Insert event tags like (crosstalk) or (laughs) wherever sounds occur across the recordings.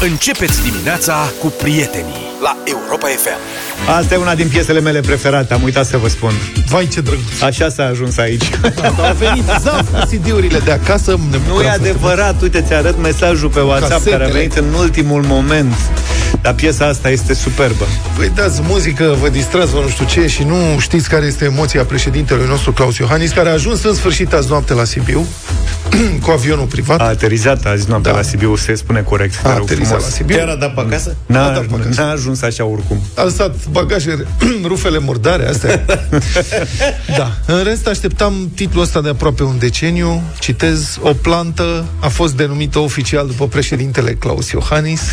Începeți dimineața cu prietenii la Europa FM. Asta e una din piesele mele preferate, am uitat să vă spun. Vai ce drăguț. Așa s-a ajuns aici. Au venit zaf cu CD-urile de acasă. Ne Nu bucurăm e foarte adevărat, uite, ți arăt mesajul pe WhatsApp Casetele. care a venit în ultimul moment. Dar piesa asta este superbă. mult. Vă dați muzică, vă distrați, vă nu știu ce și nu știți care este emoția președintelui nostru, Claus Iohannis, care a ajuns în sfârșit azi noapte la Sibiu (clears throat) cu avionul privat. A aterizat azi noaptea Da. la Sibiu, se spune corect. A te rog aterizat frumos. la Sibiu. Chiar a dat pe acasă? A N-a, dat pe acasă. n-a ajuns așa oricum. A lăsat bagaje, (clears throat) rufele murdare, astea. (laughs) da. În rest, așteptam titlul ăsta de aproape un deceniu. Citez, o plantă a fost denumită oficial după președintele Claus Iohannis. (laughs)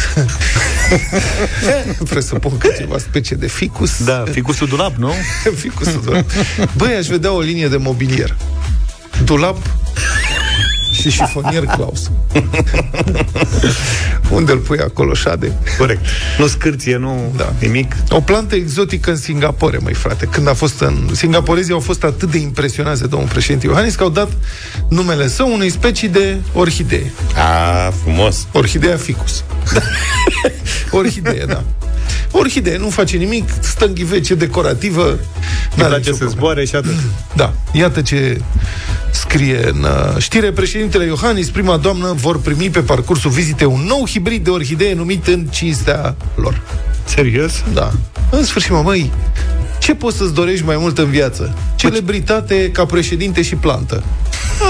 Presupun că ceva specie de ficus. Da, ficusul dulap, nu? (laughs) Ficusul dulap. Băi, aș vedea o linie de mobilier. Dulap și șifonier Claus. (laughs) Unde îl pui acolo, șade? Corect. Nu scârție, nu Da. nimic. O plantă exotică în Singapore, măi frate. Când a fost în... Singaporezii au fost atât de impresionați de domnul președinte Iohannis că au dat numele său unei specii de orhidee. A, frumos. Orhidea ficus. (laughs) orhidee, da. Orhidee, nu face nimic, stă în ghivece decorativă. Îmi n-are place nicio să problemă. zboare și atât. Da, iată ce scrie în uh, știre. Președintele Iohannis, prima doamnă, vor primi pe parcursul vizitei un nou hibrid de orhidee numit în cinstea lor. Serios? Da. În sfârșit, mă, măi, ce poți să-ți dorești mai mult în viață? Celebritate ca președinte și plantă.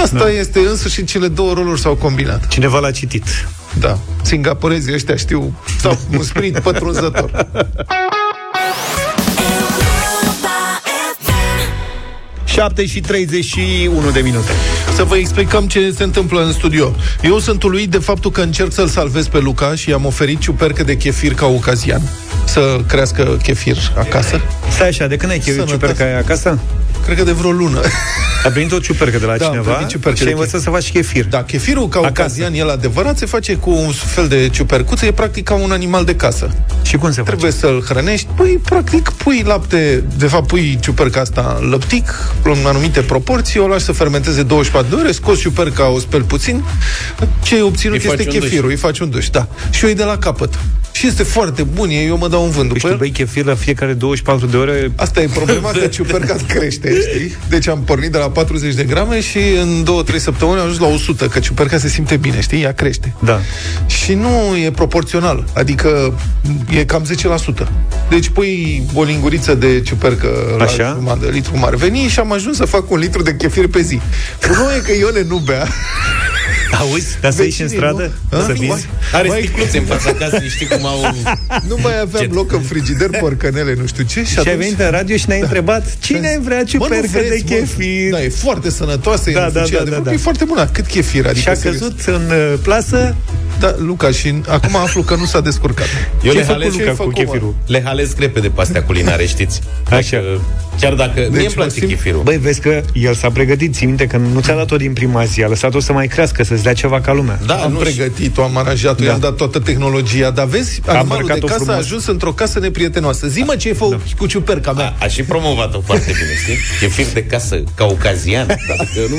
Asta da. este, în sfârșit, cele două roluri s-au combinat. Cineva l-a citit. Da. Singaporezii ăștia știu, s-au un spirit pătrunzător. 7 și 31 de minute. Să vă explicăm ce se întâmplă în studio. Eu sunt uluit de faptul că încerc să-l salvez pe Luca și i-am oferit ciupercă de chefir ca ocazian. Să crească chefir acasă. Stai așa, de când ai chefir Sănătate. ciuperca aia acasă? Cred că de vreo lună. A primit o ciupercă de la Da, am cineva primit ciupercă și de ai învățat să faci chefir. Da, chefirul ca Acasă. ocazian, el adevărat, se face cu un fel de ciupercuță, e practic ca un animal de casă. Și cum se face? Trebuie să-l hrănești, pui, practic, pui lapte, de fapt pui ciuperca asta în lăptic, în anumite proporții, o lași să fermenteze 24 de ore, scoți ciuperca, o speli puțin, ce ai obținut Îi faci este un duș. chefirul, îi faci un duș, da. Și o iei de la capăt. Și este foarte bun, eu mă dau un vânt Păi după și tu el. bei chefir la fiecare 24 de ore Asta e problema (laughs) că ciuperca îți crește, știi? Deci am pornit de la 40 de grame și în 2-3 săptămâni am ajuns la 100, că ciuperca se simte bine, știi? Ea crește. Da. Și nu e proporțional, adică e cam 10%. Deci pui o linguriță de ciupercă la Așa. jumătate de litru cum ar veni și am ajuns să fac un litru de chefir pe zi. Problema e că Ione nu bea. (laughs) Auzi? Ca să ieși în Vecinii, stradă? nu? Să Ah, vizi? Are Mai- sticluțe în fața casei, știi cum au... (laughs) Nu mai aveam Ce- loc în frigider, porcănele, nu știu ce. Și, Și ai atunci- venit în radio și ne-ai întrebat cine vrea Bă, nu ciupercă de vreți, mă? chefir? Da, e foarte sănătoasă, Da, e da, da, da, de da, fapt, da. e foarte bună. Cât chefir, adică Și a serios. căzut în uh, plasă Da, Luca, și acum aflu că nu s-a descurcat. Eu Ce le ai făcut, halez, Luca, ai cu făcut, mă? chefirul? le halez repede pe astea culinare, știți? Așa. Dacă- Chiar dacă... Deci, mie îmi place simt- chefirul. Băi, vezi că el s-a pregătit, ții minte că nu ți-a dat-o din prima zi, a lăsat-o să mai crească, să-ți dea ceva ca lumea. Da, am nu pregătit-o, am aranjat-o, Da. i-am dat toată tehnologia, dar vezi, animalul de îmbrăcat-o casă a frumos. ajuns într-o casă neprietenoasă. Zi-mă ce ai făcut cu ciuperca mea. A, a și promovat-o foarte bine, știi? Chefir de casă, ca ocazian. Dacă nu...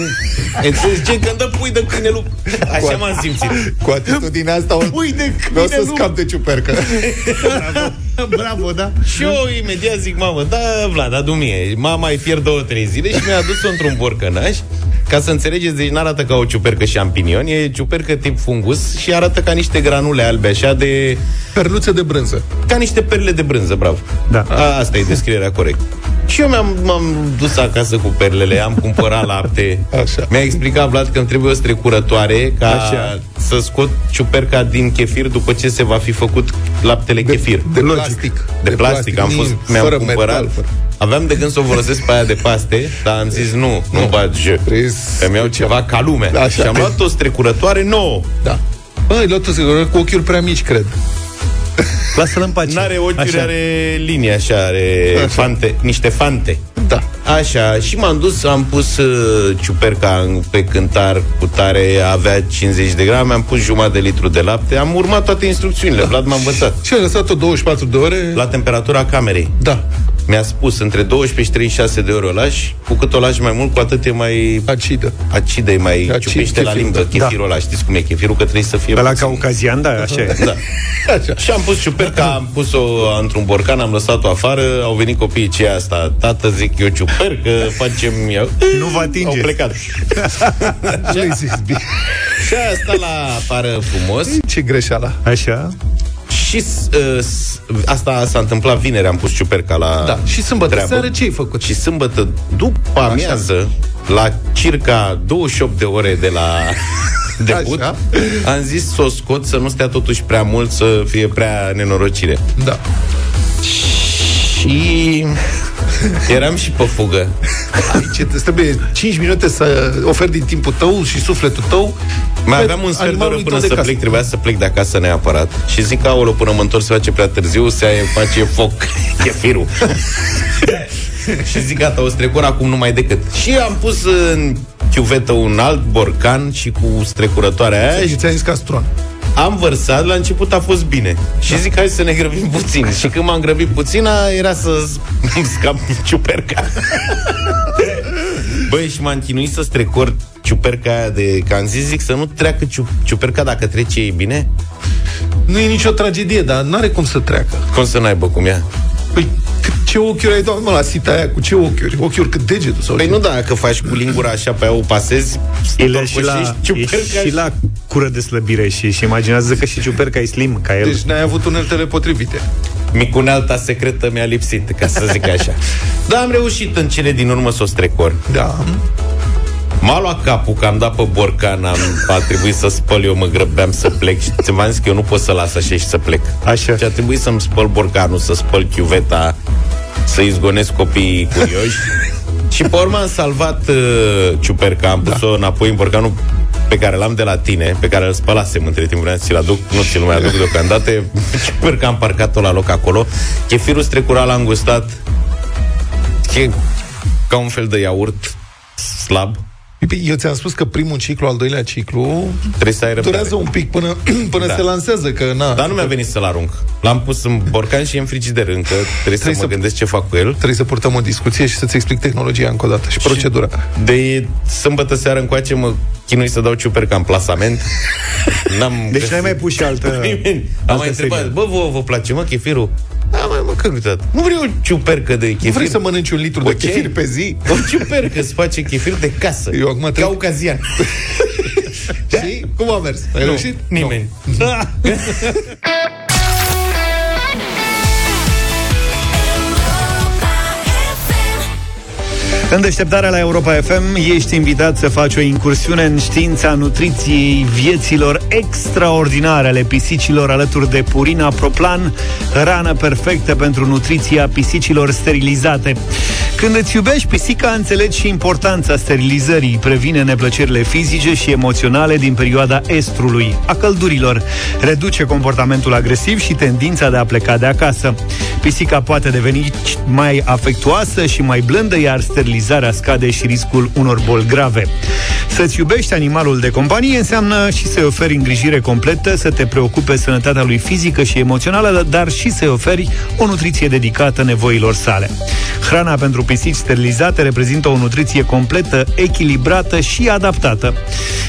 Înțelegi că îmi dă pui de câine lup. Așa m-am simțit. Cu atitudinea asta o, Pui de vreau să câine lup. scap de ciupercă. (laughs) (laughs) Bravo, da? Și eu imediat zic, mamă, da, Vlad, adu mie. Mama îi pierd două, trei zile și mi-a adus-o într-un borcănaș. Ca să înțelegeți, deci n-arată ca o ciupercă șampinion, e ciupercă tip fungus și arată ca niște granule albe, așa de... Perluțe de brânză. ca niște perle de brânză, bravo. Da. A, asta e descrierea corectă. Și eu mi-am, m-am dus acasă cu perlele, am cumpărat lapte. Așa. Mi-a explicat Vlad că îmi trebuie o strecurătoare ca Așa. să scot ciuperca din chefir după ce se va fi făcut laptele De, chefir. de Logic. plastic. De, de plastic, am nu- fost, mi-am fără cumpărat. Metal, fără. Aveam de gând să o folosesc pe aia de paste, dar am zis nu, nu, nu bat je. Trebuie să- Îmi iau ceva ca lumea. Așa. Și am luat o strecurătoare nouă. Da. Bă, ai luat-o sigur, cu ochiuri prea mici, cred. Lasă-l în pace. N-are ochiuri, Așa. are linii așa, are Așa. fante, niște fante. Da. Așa, și m-am dus, am pus uh, ciuperca în- pe cântar cu tare, avea 50 de grame, am pus jumătate de litru de lapte, am urmat toate instrucțiunile, Vlad m-a învățat. Și ai lăsat-o 24 de ore? La temperatura camerei. Da. Mi-a spus între 12 și 36 de ore o lași, cu cât o lași mai mult, cu atât e mai Acidă. acidă, e mai Acid, ciupește la chefir, limbă da. chefirul ăla. Știți cum e chefirul? Că trebuie să fie Pe la puțin- caucazian, da, așa e. Da. (laughs) Și am pus ciuperca, am pus-o într-un borcan, am lăsat-o afară, au venit copiii ce e asta. Tată, zic eu ciupercă, facem eu. Nu vă atinge. Au plecat. (laughs) Nu ai zis bine. Și a stat la afară frumos Ce greșeală. Așa. Și uh, s- asta s-a întâmplat vineri, am pus ciuperca la Da. Și sâmbătă treabă. seară ce ai făcut? Și sâmbătă, după amiază, la circa 28 de ore de la (laughs) debut, Așa. am zis să o scot, să nu stea totuși prea mult, să fie prea nenorocire. Da. Și eram și pe fugă. Aici îți trebuie 5 minute să oferi din timpul tău și sufletul tău Mai pe aveam un sfert de oră animalului până tău de să casă. plec, trebuia să plec de acasă neapărat. Și zic, aolo, până mă întorc se face prea târziu, se face foc (laughs) chefirul. (laughs) și zic, gata, o strecor acum numai decât. Și am pus în chiuvetă un alt borcan și cu strecurătoarea aia Și ți-a zis castron. Am vărsat, la început a fost bine. Și zic, hai să ne grăbim puțin. Și când m-am grăbit puțin, a- era să îmi (laughs) scap ciuperca. (laughs) Băi, și m-am chinuit să strecor ciuperca aia de... Că am zis, zic, să nu treacă ciu- ciuperca dacă trece e bine. Nu e nicio tragedie, dar n-are cum să treacă. Cum să n-aibă cum ea? Păi, cât- ce ochiuri ai dat, mă, la sita aia? Cu ce ochiuri? Ochiuri cât degetul? Sau Păi ce? nu, dacă faci cu lingura așa pe aia o pasezi, El e și la, torcoșești e ciuperca și la cură de slăbire și, și imaginează că și ciuperca e slim ca el. Deci n-ai avut uneltele potrivite. Micunealta secretă mi-a lipsit, ca să zic așa. (laughs) Dar am reușit în cele din urmă să o strecor. Da. M-a luat capul că am dat pe borcan, am, (laughs) a trebuit să spăl, eu mă grăbeam să plec și ți-am zis că eu nu pot să las așa și să plec. Așa. Și a trebuit să-mi spăl borcanul, să spăl chiuveta, să izgonesc copiii curioși. (laughs) și pe urmă am salvat uh, ciuperca, am pus-o înapoi în borcanul pe care l-am de la tine, pe care îl spălasem între timp, vreau să ți-l aduc, nu ți-l mai aduc deocamdată, (laughs) ciuperca am parcat-o la loc acolo, chefirul strecura l-am gustat, e ca un fel de iaurt slab, Păi, Eu ți-am spus că primul ciclu, al doilea ciclu, Trebuie să ai răbdare. durează un pic până, (clears throat) până Da. se lansează, că na, Dar nu mi-a venit să-l arunc. L-am pus în borcan și e în frigider încă. Trebuie, trebuie să, să- mă gândesc ce fac cu el. trebuie să purtăm o discuție și să-ți explic tehnologia încă o dată și procedura. De sâmbătă seară încoace mă chinui să dau ciuperca în plasament. N-am Deci găsit n-ai mai pus și altă... (laughs) nimeni. Am altă mai întrebat, serie. bă, vă, vă place, mă, chefirul? Da, mai mă, că uitat. Nu vreau o ciupercă de chefir. Nu vrei să mănânci un litru de Ok. chefir pe zi? (laughs) O ciupercă să face chefir de casă. Eu acum trebuie- Caucazian. (laughs) Și cum a mers? Ai Nu, reușit? Nimeni. (laughs) În deșteptarea la Europa FM ești invitat să faci o incursiune în știința nutriției vieților extraordinare ale pisicilor alături de Purina Proplan, hrană perfectă pentru nutriția pisicilor sterilizate. Când îți iubești pisica, înțelegi și importanța sterilizării, previne neplăcerile fizice și emoționale din perioada estrului, a căldurilor, reduce comportamentul agresiv și tendința de a pleca de acasă. Pisica poate deveni mai afectuoasă și mai blândă, iar sterilizarea scade și riscul unor boli grave. Să-ți iubești animalul de companie înseamnă și să-i oferi îngrijire completă, să te preocupe sănătatea lui fizică și emoțională, dar și să-i oferi o nutriție dedicată nevoilor sale. Hrana pentru pisici sterilizate reprezintă o nutriție completă, echilibrată și adaptată.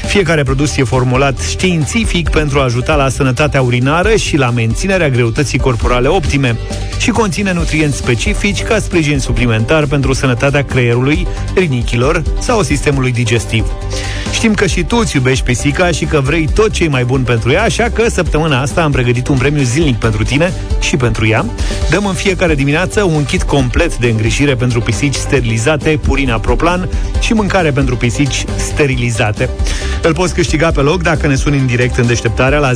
Fiecare produs e formulat științific pentru a ajuta la sănătatea urinară și la menținerea greutății corporale optime și conține nutrienți specifici ca sprijin suplimentar pentru sănătatea creierului, rinichilor sau sistemului digestiv. Știm că și tu îți iubești pisica și că vrei tot ce e mai bun pentru ea, așa că săptămâna asta am pregătit un premiu zilnic pentru tine și pentru ea. Dăm în fiecare dimineață un kit complet de îngrijire pentru pisici sterilizate, Purina Proplan și mâncare pentru pisici sterilizate. Îl poți câștiga pe loc dacă ne suni în direct în deșteptarea la 0372069599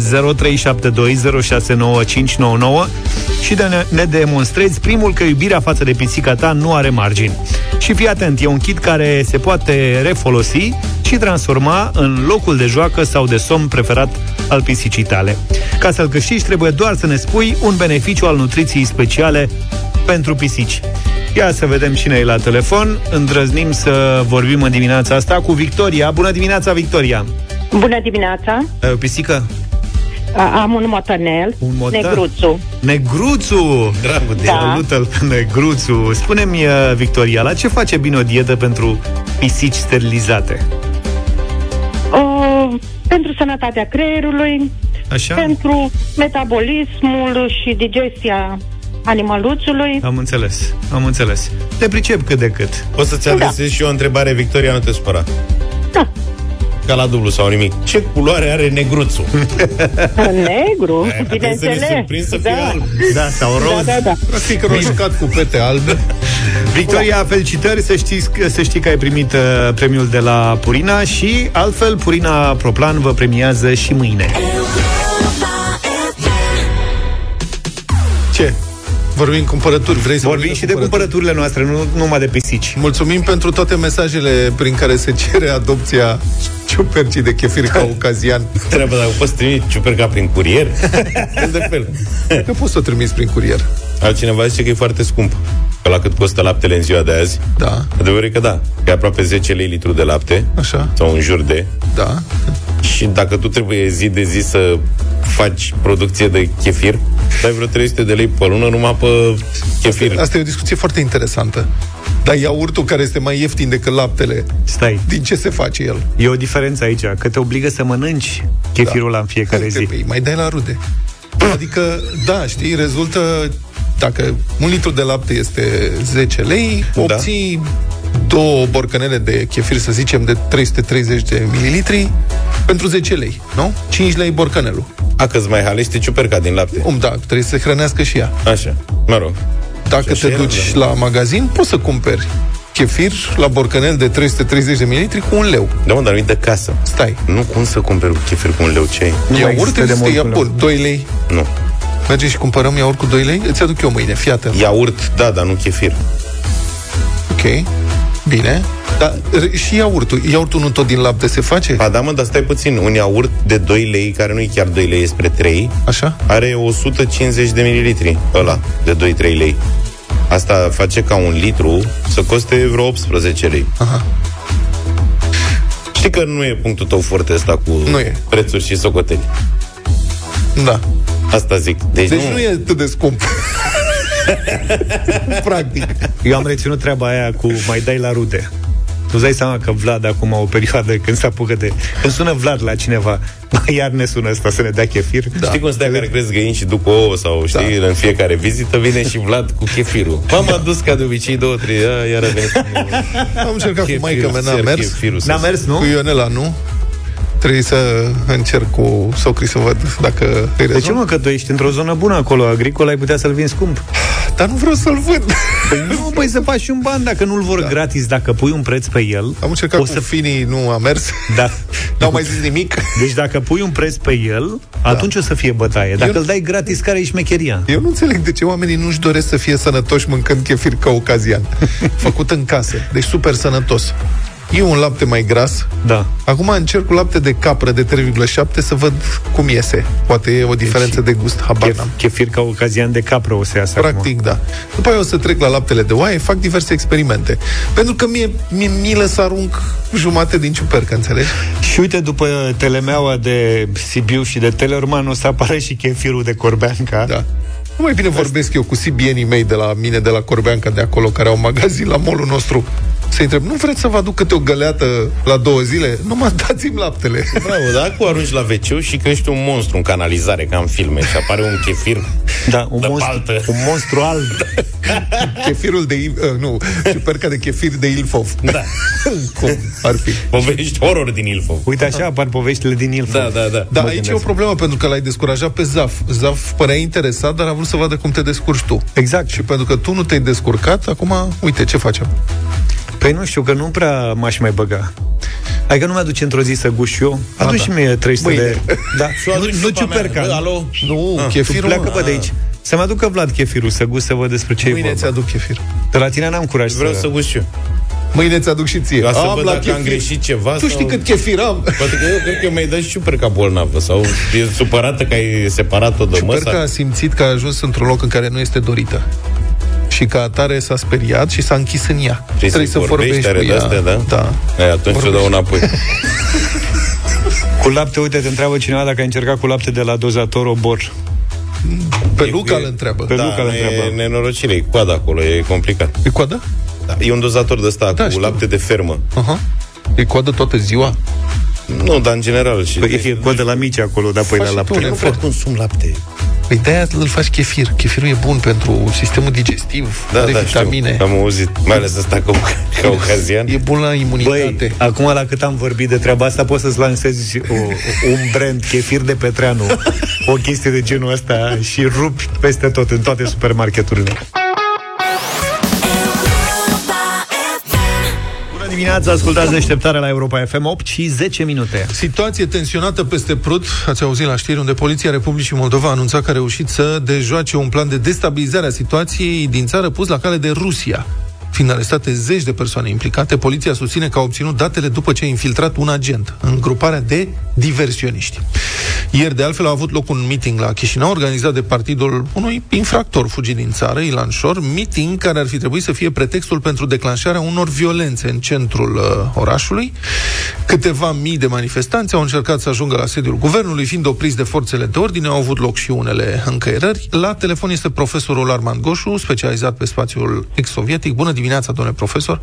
și de ne, ne demonstrezi primul că iubirea față de pisica ta nu are margini. Și fii atent, e un kit care se poate refolosi și transforma în locul de joacă sau de somn preferat al pisicii tale. Ca să-l câștigi, trebuie doar să ne spui un beneficiu al nutriției speciale pentru pisici. Ia să vedem cine e la telefon. Îndrăznim să vorbim în dimineața asta cu Victoria. Bună dimineața, Victoria! Bună dimineața! Ai o pisică? A- Am un motanel, Un motan? negruțu. Negruțu! Dragul de Da. Salută-l, Negruțu! Spune-mi, uh, Victoria, la ce face bine o dietă pentru pisici sterilizate? Uh, pentru sănătatea creierului, Așa? pentru metabolismul și digestia animaluțului. Am înțeles, am înțeles. Te pricep cât de cât. O să-ți adresez și eu o întrebare, Victoria, nu te supăra. Da. Ca la dublu sau nimic. Ce culoare are negruțul? (laughs) Negru, Aia, trebuie să ne bineînțeles. surprind să fie da. alb. Da, sau da, roz. da, da. Practic roșcat cu pete albe. Victoria, felicitări, să știți, să știi că ai primit uh, premiul de la Purina și altfel Purina Proplan vă premiază și mâine. Ce? Vorbim cumpărături, vrei să Vorbim și de cumpărăturile noastre, nu numai de pisici. Mulțumim pentru toate mesajele prin care se cere adopția ciupercii de chefir caucazian. (laughs) Treaba dacă poți trimite ciuperca prin curier? Fel (laughs) de fel. Că poți să o trimiți prin curier. Altcineva zice că e foarte scump. Că la cât costă laptele în ziua de azi? Da, Adevărul e că da. Că e aproape 10 lei litru de lapte. așa, Sau în jur de. da. Și dacă tu trebuie zi de zi să faci producție de chefir, dai vreo 300 de lei pe lună numai pe chefir. Asta e o discuție foarte interesantă. Dar iaurtul care este mai ieftin decât laptele, Stai, din ce se face el? e o diferență aici, că te obligă să mănânci chefirul ăla în fiecare zi. Îi mai dai la rude. Adică, da, știi, rezultă dacă un litru de lapte este 10 lei, Da. Obții două borcanele de chefir, să zicem, de 330 de mililitri pentru 10 lei, nu? 5 lei borcanelul. A, că mai halește ciuperca din lapte. Cum, da, trebuie să se hrănească și ea. Așa, mă rog. Dacă Și te așa era, duci da. la magazin, poți să cumperi chefir la borcanel de 330 de mililitri cu un leu. Da, mă, dar nu de casă. Stai. Nu cum să cumperi chefir cu un leu, ce ai? Nu mai Iaurt există de este mult ia, cu leu. bun, 2 lei. Nu. Mergem și cumpărăm iaurt cu 2 lei? Îți aduc eu mâine, fii atent. Iaurt, da, dar nu chefir. Ok, bine. Dar r- și iaurtul, iaurtul nu tot din lapte se face? Ba da, mă, dar stai puțin. Un iaurt de 2 lei, care nu e chiar 2 lei, e spre 3, Așa? are 150 de mililitri, ăla, de 2-3 lei. Asta face ca un litru să coste vreo 18 lei. Aha. Știi că nu e punctul tău foarte ăsta cu Nu e. prețuri și socoteli. Da. Asta zic. Deci, Deci nu, nu e atât de scump. (laughs) Practic. Eu am reținut treaba aia cu mai dai la rude. Tu îți dai seama că Vlad acum o perioadă când se apucă de... Când sună Vlad la cineva, (laughs) "Bă, iar ne sună ăsta să ne dea chefir. Da. Știi cum stai care crezi găini și duc ouă sau știi, da. în fiecare vizită vine și Vlad cu chefirul. (laughs) M-am adus ca de obicei două, trei, a, iar a venit. Am încercat cu maică mea, n-a cer mers. chefirul să- N-a mers, nu? Cu Ionela, nu? Trebuie să încerc cu socrii să văd dacă îi De ce rezolv. mă, că tu ești într-o zonă bună acolo, agricol, ai putea să-l vinzi scump? Dar nu vreau să-l văd. Păi nu, păi să (laughs) faci și un ban dacă nu-l vor da. gratis, dacă pui un preț pe el. Am încercat o cu să... finii, nu a mers. Da. (laughs) N-au mai zis nimic. Deci dacă pui un preț pe el, atunci o să fie bătaie. Dacă Eu- îl dai gratis, care e șmecheria? Eu nu înțeleg de ce oamenii nu-și doresc să fie sănătoși mâncând chefir caucazian. (laughs) Făcut în casă. Deci super sănătos. E un lapte mai gras. Da. Acum încerc cu lapte de capră de 3,7 să văd cum iese. Poate e o diferență de gust, habar Chef, n-am. chefir ca ocazian de capră o să iasă Practic, acum. da. După aia o să trec la laptele de oaie, fac diverse experimente. Pentru că mie, mie milă să arunc jumate din ciupercă, înțelegi? Și uite, după telemeaua de Sibiu și de Tellerman, o să apară și chefirul de Corbeanca. Da. Nu mai bine vorbesc eu cu sibienii mei de la mine, de la Corbeanca, de acolo, care au magazin la molul nostru. Să-i întreb, nu vreți să vă aduc câte o găleată la două zile? Nu mă dați-mi laptele. Bravo, dar cu arunci la wc și crești un monstru în canalizare, ca în filme, și apare un chefir. Da, un, De monstru, paltă. un monstru alb. (laughs) Chefirul de... Il- uh, nu, ciuperca de chefir de Ilfov. Da. (laughs) Cum ar fi? Povești horror din Ilfov. Uite așa apar poveștile din Ilfov. Da, da, da. Da, Mă aici e o gândesc. problemă pentru că l-ai descurajat pe Zaf. Zaf părea interesat, dar a vrut să vadă cum te descurci tu. Exact. Și pentru că tu nu te-ai descurcat, acum, uite, ce facem? Păi nu știu, că nu prea m-aș mai băga. Adică nu mi-aduce într-o zi să guș eu. Aduci da. mie 300 Mâine. de... (laughs) Da, Și o nu, aduci nu supa mea. ciuperca. Bă, Alo? Nu, Ah, Tu chefirul... pleacă, bă, de aici. Să-mi aducă Vlad chefirul, să gust, să văd despre ce Mâine e vorba. ți-aduc chefir. De la tine n-am curaj Vreau să... să gust și eu. Mâine ți-aduc și ție. Ca să Am văd la dacă am chefir. greșit ceva Tu sau... știi cât chefir am? Poate că eu cred că mi-ai dat și ciuperca bolnavă sau e supărată că ai separat-o de Sper că măsa. a simțit că a ajuns într-un loc în care nu este dorită. Și ca atare s-a speriat și s-a închis în ea. Trebuie să-i vorbești, are cu ea. de-astea, da? Da. Ei, atunci o dau înapoi. Cu lapte, uite, te întreabă cineva dacă ai încercat cu lapte de la dozator obor. Pe Luca îl întreabă. Pe Da, Luca îl e întreabă. nenorocire, e coada acolo, e complicat. E coadă? Da, e un dozator de ăsta Da, cu știu. lapte de fermă. Aha. E coadă toată ziua? Nu, dar în general și... Păi e cod de la mici acolo, dar păi Faci la și lapte. tu, Eu nu Efrem. pot consum lapte. Păi de-aia îl faci chefir. Chefirul e bun pentru sistemul digestiv, Da, are da, vitamine. știu. Am auzit, mai ales ăsta ca, ca (laughs) ocazian. E bun la Băi, imunitate. acum la cât am vorbit de treaba asta, poți să-ți lansezi o, un brand, chefir de Petreanu, o chestie de genul ăsta și rupi peste tot, în toate supermarketurile. Dimineața, ascultați deșteptarea la Europa FM 8 și 10 minute. Situație tensionată peste Prut, ați auzit la știri, unde Poliția Republicii Moldova a anunțat că a reușit să dejoace un plan de destabilizare a situației din țară pus la cale de Rusia. Fiind arestate zeci de persoane implicate, poliția susține că a obținut datele după ce a infiltrat un agent în gruparea de diversioniști. Ieri, de altfel, a avut loc un meeting la Chișinău, organizat de partidul unui infractor fugit din țară, Ilan Șor, meeting care ar fi trebuit să fie pretextul pentru declanșarea unor violențe în centrul uh, orașului. Câteva mii de manifestanți au încercat să ajungă la sediul guvernului, fiind opriți de forțele de ordine, au avut loc și unele încăierări. La telefon este profesorul Armand Goșu, specializat pe spațiul ex-sovietic. Bună dimineața, domnule profesor!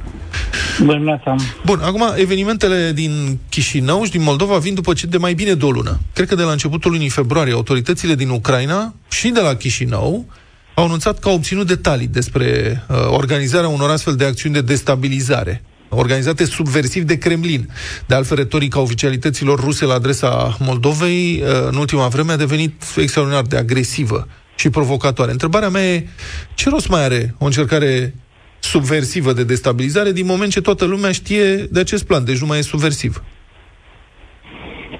Bună dimineața. Bun, acum, evenimentele din Chișinău și din Moldova vin după ce de mai bine de o lună. Cred că de la începutul lunii februarie, autoritățile din Ucraina și de la Chișinău au anunțat că au obținut detalii despre uh, organizarea unor astfel de acțiuni de destabilizare organizate subversiv de Kremlin. De altfel, retorica oficialităților ruse la adresa Moldovei uh, în ultima vreme a devenit extraordinar de agresivă și provocatoare. Întrebarea mea e, ce rost mai are o încercare subversivă de destabilizare din moment ce toată lumea știe de acest plan, deci nu mai e subversiv.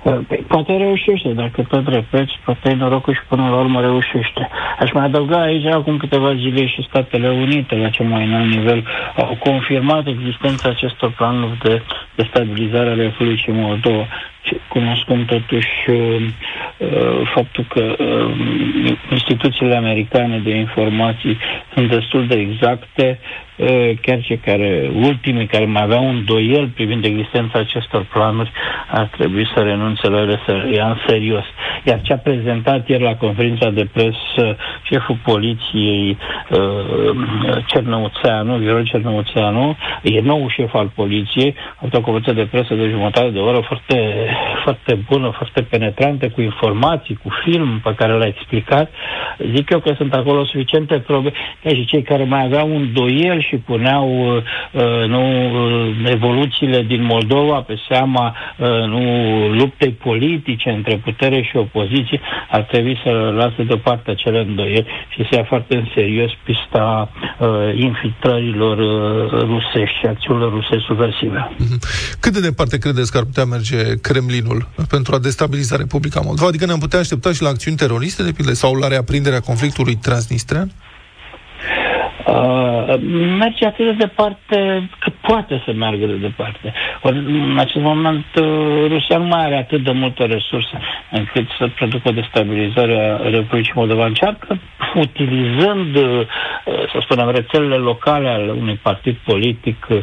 Păi, poate reușește, dacă tot repeți, poate e norocul și până la urmă reușește. Aș mai adăuga aici, acum câteva zile și Statele Unite, la cel mai înalt nivel, au confirmat existența acestor planuri de destabilizare a Republicii Moldova. Și cunoscând totuși uh, uh, faptul că uh, instituțiile americane de informații sunt destul de exacte, uh, chiar cei care, ultimii care mai aveau un doiel privind existența acestor planuri, ar trebui să renunțe la ele, să ia în serios. Iar ce a prezentat ieri la conferința de presă șeful poliției uh, Cernăuțeanu, Viorel Cernăuțeanu, e nou șef al poliției, a avut o conferință de presă de jumătate de oră foarte, foarte bună, foarte penetrantă, cu informații, cu film pe care l-a explicat. Zic eu că sunt acolo suficiente probe, ca și cei care mai aveau un doiel și puneau uh, nu, uh, evoluțiile din Moldova pe seama uh, nu, luptei politice între putere și opoziție, ar trebui să lasă deoparte acele îndoieli și să ia foarte în serios pista uh, infiltrărilor uh, rusești și acțiunilor ruse subversive. Cât de departe credeți că ar putea merge Kremlinul pentru a destabiliza Republica Moldova? Adică ne-am putea aștepta și la acțiuni teroriste, de pildă, sau la reaprinderea conflictului transnistrean? Uh, merge atât de departe cât poate să meargă de departe. Ori, în acest moment, uh, Rusia nu mai are atât de multe resurse încât să producă o destabilizare a Republicii Moldova. Încearcă, utilizând, uh, să spunem, rețelele locale ale unui partid politic, uh,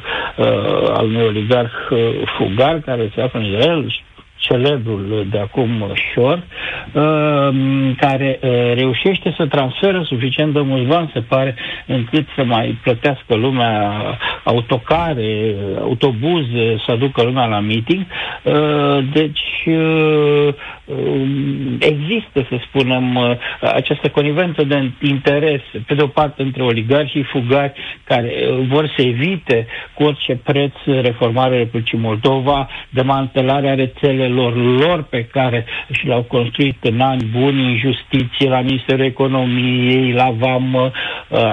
al unui oligarh uh, fugar care se află în Israel, celebrul de acum Șor, uh, care uh, reușește să transferă suficient de mulți bani, se pare, încât să mai plătească lumea autocare, autobuze, să aducă lumea la meeting. Uh, deci uh, există, să spunem, uh, această conivență de interese, pe de o parte între oligarhi și fugari care uh, vor să evite cu orice preț reformarea Republicii Moldova, demantelarea rețelelor lor pe care și le-au construit în ani buni în justiție, la Ministerul Economiei, la VAM,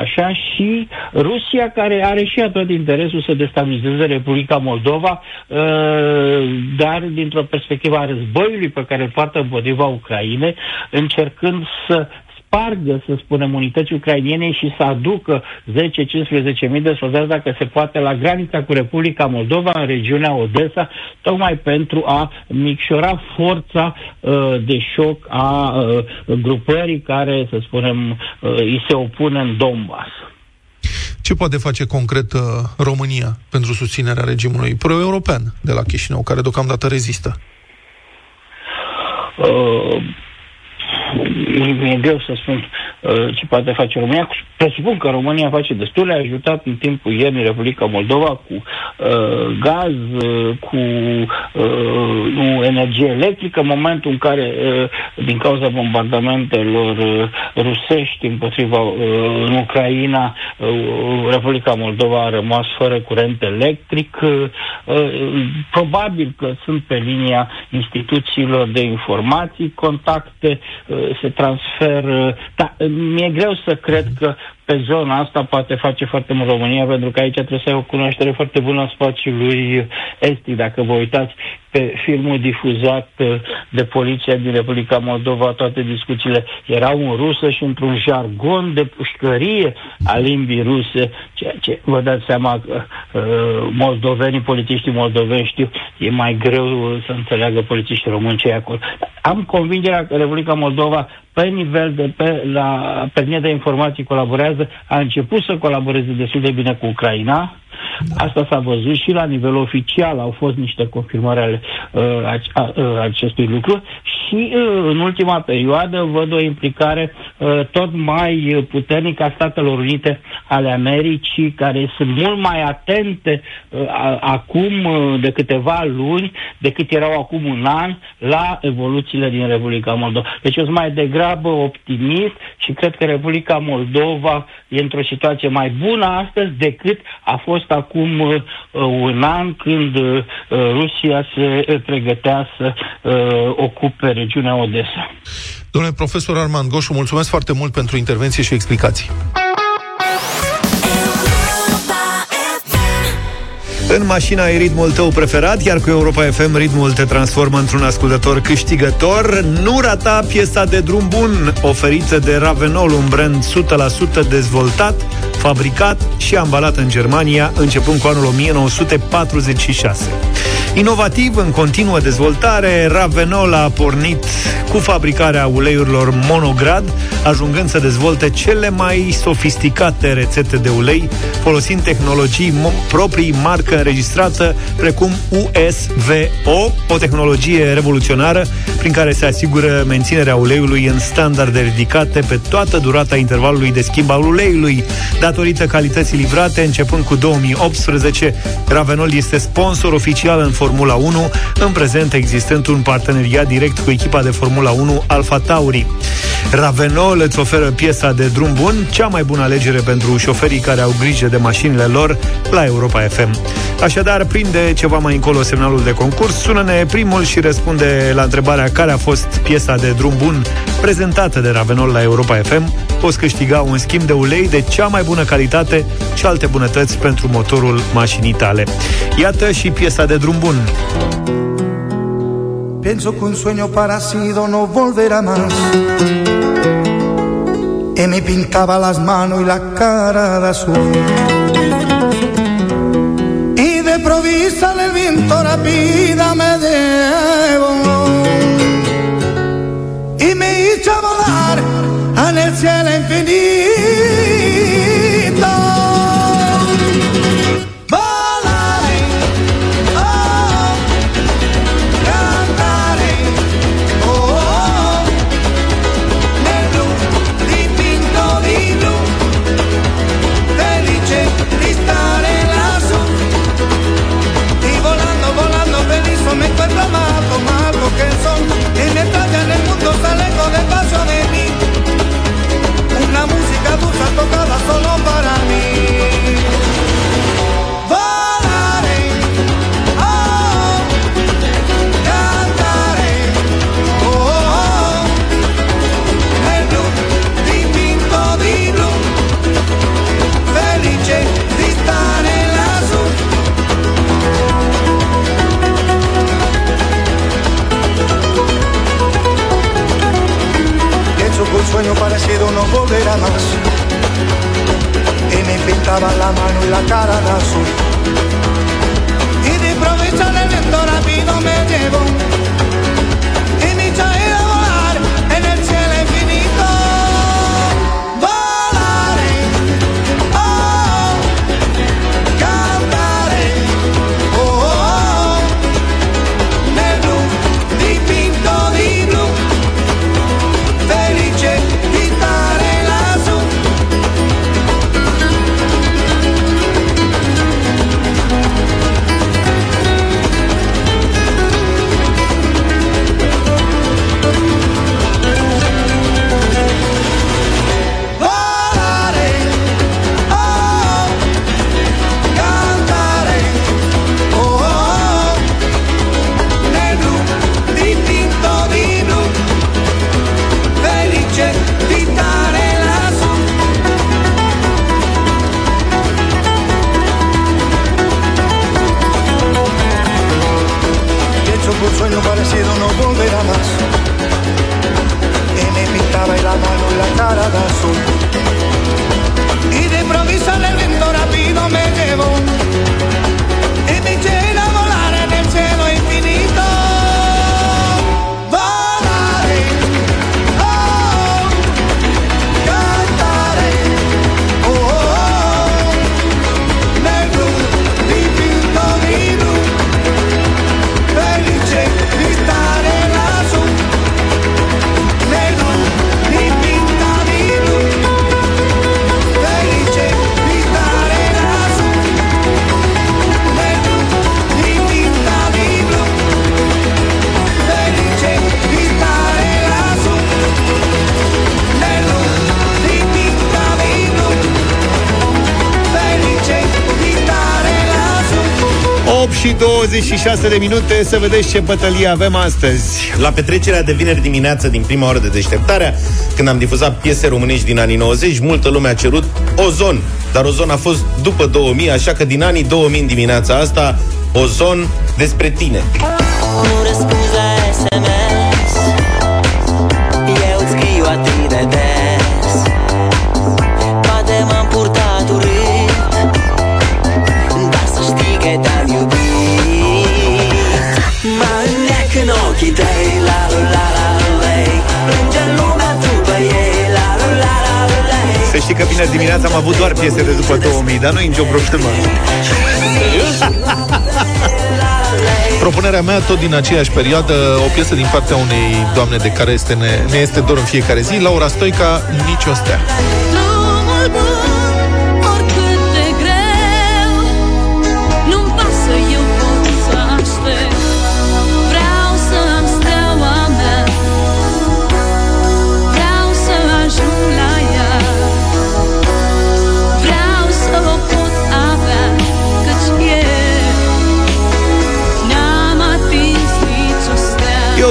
așa, și Rusia care are și ea tot interesul să destabilizeze Republica Moldova, dar dintr-o perspectivă a războiului pe care îl poartă împotriva Ucrainei, încercând să spargă, să spunem, unități ucrainiene și să aducă 10-15 mii de soldați, dacă se poate, la granița cu Republica Moldova, în regiunea Odessa, tocmai pentru a micșora forța uh, de șoc a uh, grupării care, să spunem, uh, îi se opune în Donbass. Ce poate face concret uh, România pentru susținerea regimului pro-european de la Chișinău, care deocamdată rezistă? Uh, mi-e greu să spun uh, ce poate face România. Presupun că România face destul, a ajutat în timpul iernii Republica Moldova cu uh, gaz, uh, cu uh, nu, energie electrică, în momentul în care, uh, din cauza bombardamentelor uh, rusești împotriva uh, în Ucraina, uh, Republica Moldova a rămas fără curent electric. Uh, uh, probabil că sunt pe linia instituțiilor de informații, contacte, uh, se transferă. Da, mi-e greu să cred că pe zona asta poate face foarte mult România, pentru că aici trebuie să ai o cunoaștere foarte bună a spațiului estic. Dacă vă uitați pe filmul difuzat uh, de poliția din Republica Moldova, toate discuțiile erau în rusă și într-un jargon de pușcărie a limbii ruse, ceea ce vă dați seama că uh, moldovenii, politiștii moldoveni știu, e mai greu să înțeleagă polițiștii români ce e acolo. Am convingerea că Republica Moldova pe nivel de pe, la, pe linie de informații colaborează, a început să colaboreze destul de bine cu Ucraina, Asta s-a văzut și la nivel oficial, au fost niște confirmări ale uh, a, uh, acestui lucru și uh, în ultima perioadă văd o implicare uh, tot mai puternică a Statelor Unite ale Americii, care sunt mult mai atente uh, a, acum uh, de câteva luni decât erau acum un an la evoluțiile din Republica Moldova. Deci eu sunt mai degrabă optimist și cred că Republica Moldova e într-o situație mai bună astăzi decât a fost acum uh, un an când uh, Rusia se pregătea să uh, ocupe regiunea Odessa. Domnule profesor Armand Goșu, mulțumesc foarte mult pentru intervenție și explicații. În mașina ai ritmul tău preferat, iar cu Europa FM ritmul te transformă într-un ascultător câștigător. Nu rata piesa de drum bun oferită de Ravenol, un brand 100% dezvoltat, fabricat și ambalat în Germania, începând cu anul 1946. Inovativ, în continuă dezvoltare, Ravenol a pornit cu fabricarea uleiurilor monograd, ajungând să dezvolte cele mai sofisticate rețete de ulei, folosind tehnologii proprii, marcă înregistrată, precum USVO, o tehnologie revoluționară prin care se asigură menținerea uleiului în standarde ridicate pe toată durata intervalului de schimb al uleiului. Datorită calității livrate, începând cu 2018, Ravenol este sponsor oficial în Formula 1, în prezent existând un parteneriat direct cu echipa de Formula 1 Alfa Tauri. Ravenol îți oferă piesa de drum bun, cea mai bună alegere pentru șoferii care au grijă de mașinile lor la Europa FM. Așadar, prinde ceva mai încolo semnalul de concurs, sună-ne primul și răspunde la întrebarea care a fost piesa de drum bun prezentată de Ravenol la Europa FM. Poți câștiga un schimb de ulei de cea mai bună calitate și alte bunătăți pentru motorul mașinii tale. Iată și piesa de drum bun. Pienso que un sueño parecido no volverá más Y me pintaba las manos y la cara de azul. Y de provisa el viento rápida me debo Y me hizo volar en el cielo infinito sueño parecido no volverá más. Y me pintaba la mano y la cara de azul. Y de improviso el viento rápido me llevo. Y me hizo so și 26 de minute Să vedeți ce bătălie avem astăzi La petrecerea de vineri dimineață din prima oră de deșteptarea, când am difuzat piese românești din anii 90, multă lume a cerut Ozon. Dar Ozon a fost după 2000, așa că din anii 2000 în dimineața asta, Ozon despre tine. Nu răspunzi la SMS Eu îți scriu atât de des înneac în ochii tăi La la la la lei Plânge lumea după ei La la la la lei Să știi că vineri dimineața am avut doar piese de după 2000 Dar nu e nicio problemă. Propunerea mea, tot din aceeași perioadă, o piesă din partea unei doamne de care este ne, ne este dor în fiecare zi, Laura Stoica, Nici o stea.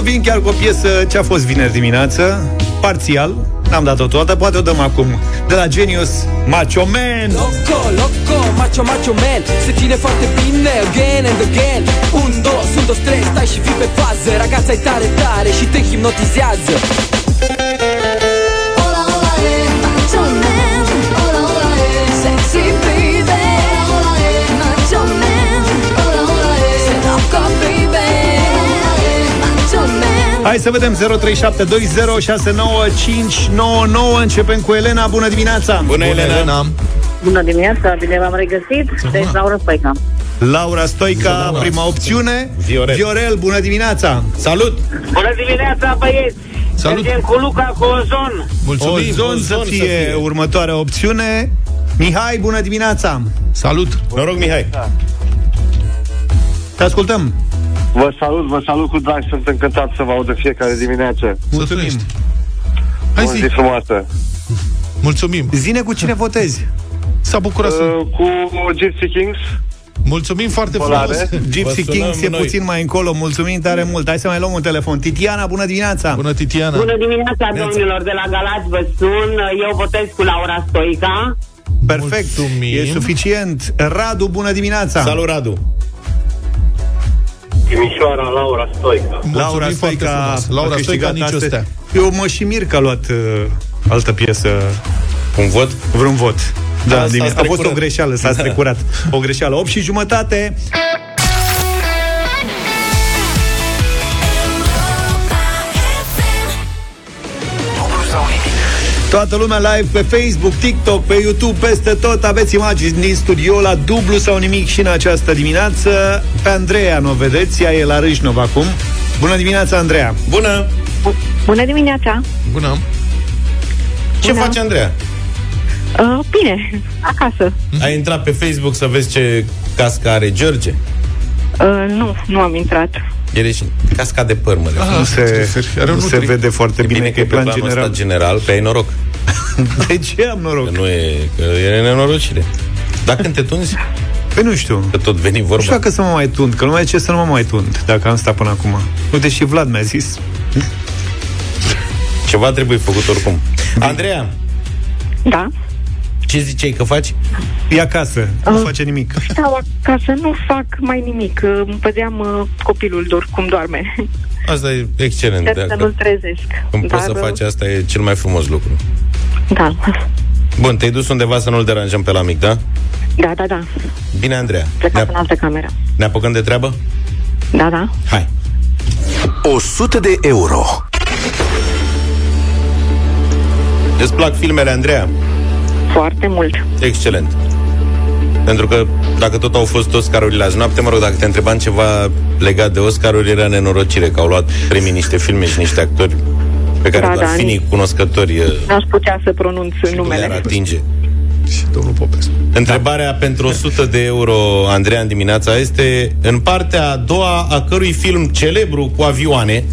Vin chiar cu o piesă ce a fost vineri dimineață Parțial N-am dat-o toată, poate o dăm acum De la Genius Macho Man. Loco, loco, macho, macho man Se ține foarte bine, again and again. Un, dos, un, dos, trei, stai și fii pe fază Ragața-i tare, tare și te hipnotizează Hai să vedem 0372069599 Începem cu Elena, bună dimineața Bună, Elena! Elena. Bună dimineața, bine v-am regăsit. Deci, Laura Stoica. Laura Stoica, prima opțiune Viorel. Viorel, bună dimineața Salut! Bună dimineața, băieți! Salut. Mergem cu Luca cu Ozon. Mulțumim. Ozon să Ozon să fie fie. următoarea opțiune Mihai, bună dimineața Salut. Noroc, Mihai! Te ascultăm Vă salut, vă salut cu drag, sunt încântat să vă aud de fiecare dimineață. Mulțumim trăiești. Hai Bună zi. zi frumoasă. Mulțumim. Zine cu cine votezi S-a bucurat să... Uh, cu Gypsy Kings, Mulțumim foarte Polare. frumos. (laughs) Gypsy Vă sunăm Kings e noi. puțin mai încolo Mulțumim tare mult Hai să mai luăm un telefon Titiana, bună dimineața Bună, Titiana. Bună dimineața, domnilor de la Galați, vă sun. Eu votez cu Laura Stoica. Perfect, Mulțumim. e suficient Radu, bună dimineața Salut, Radu! Timișoara, Laura Stoica. Laura Mulțumim foarte Stoica frumos. Laura a câștigat Stoica, nici o astăzi. stea. Eu mă și mir că a luat uh, altă piesă Un vot? Vreun vot da, Da, s-a din, a fost strecurat. (laughs) o greșeală, s-a strecurat O greșeală, 8 și jumătate Toată lumea live pe Facebook, TikTok, pe YouTube, peste tot Aveți imagini din studio la dublu sau nimic și în această dimineață Pe Andreea nu o vedeți, ea e la Râșnov acum Bună dimineața, Andreea Bună! Bună dimineața. Bună. Ce Bună. face Andreea? Uh, bine, acasă. Ai intrat pe Facebook să vezi ce cască are George? Uh, nu, nu am intrat. El e și casca de păr, mă refer. Nu se, Are un nu se nutri. vede foarte E bine, bine că e pe planul general. ăsta general, pe ai noroc. (laughs) De ce am noroc? Că nu e, că e nenorocire. Dar când te tunzi, Păi nu știu. că tot veni Nu știu vorba. dacă să mă mai tund, că nu mai e ce să nu mă mai tund, dacă am stat până acum. Uite, și Vlad mi-a zis. Ceva trebuie făcut oricum. Andreea, Da. ce ziceai că faci? E acasă, nu Ah. face nimic. Stau acasă, nu fac mai nimic. Uh, Îmi păzeam uh, copilul doar cum doarme. Asta e excelent. Sper să Dacă nu-l trezesc. când poți să uh, faci asta, e cel mai frumos lucru. Da. Bun, te-ai dus undeva să nu-l deranjăm pe la mic, da? Da, da, da. Bine, Andreea. Ne, Plecat în ap- altă cameră. ne apucăm de treabă? Da, da. Hai. 100 de euro. Îți plac filmele, Andreea? Foarte mult. Excelent. Pentru că dacă tot au fost Oscarurile azi noapte, mă rog, dacă te întrebam ceva legat de Oscaruri, era nenorocire, că au luat premii niște filme și niște actori pe care Da, doar da, finii cunoscători uh, N-aș putea să pronunț le-ar numele. atinge. Și domnul Popescu. Întrebarea pentru 100 de euro, Andreea, în dimineața este în partea a doua a cărui film celebru cu avioane,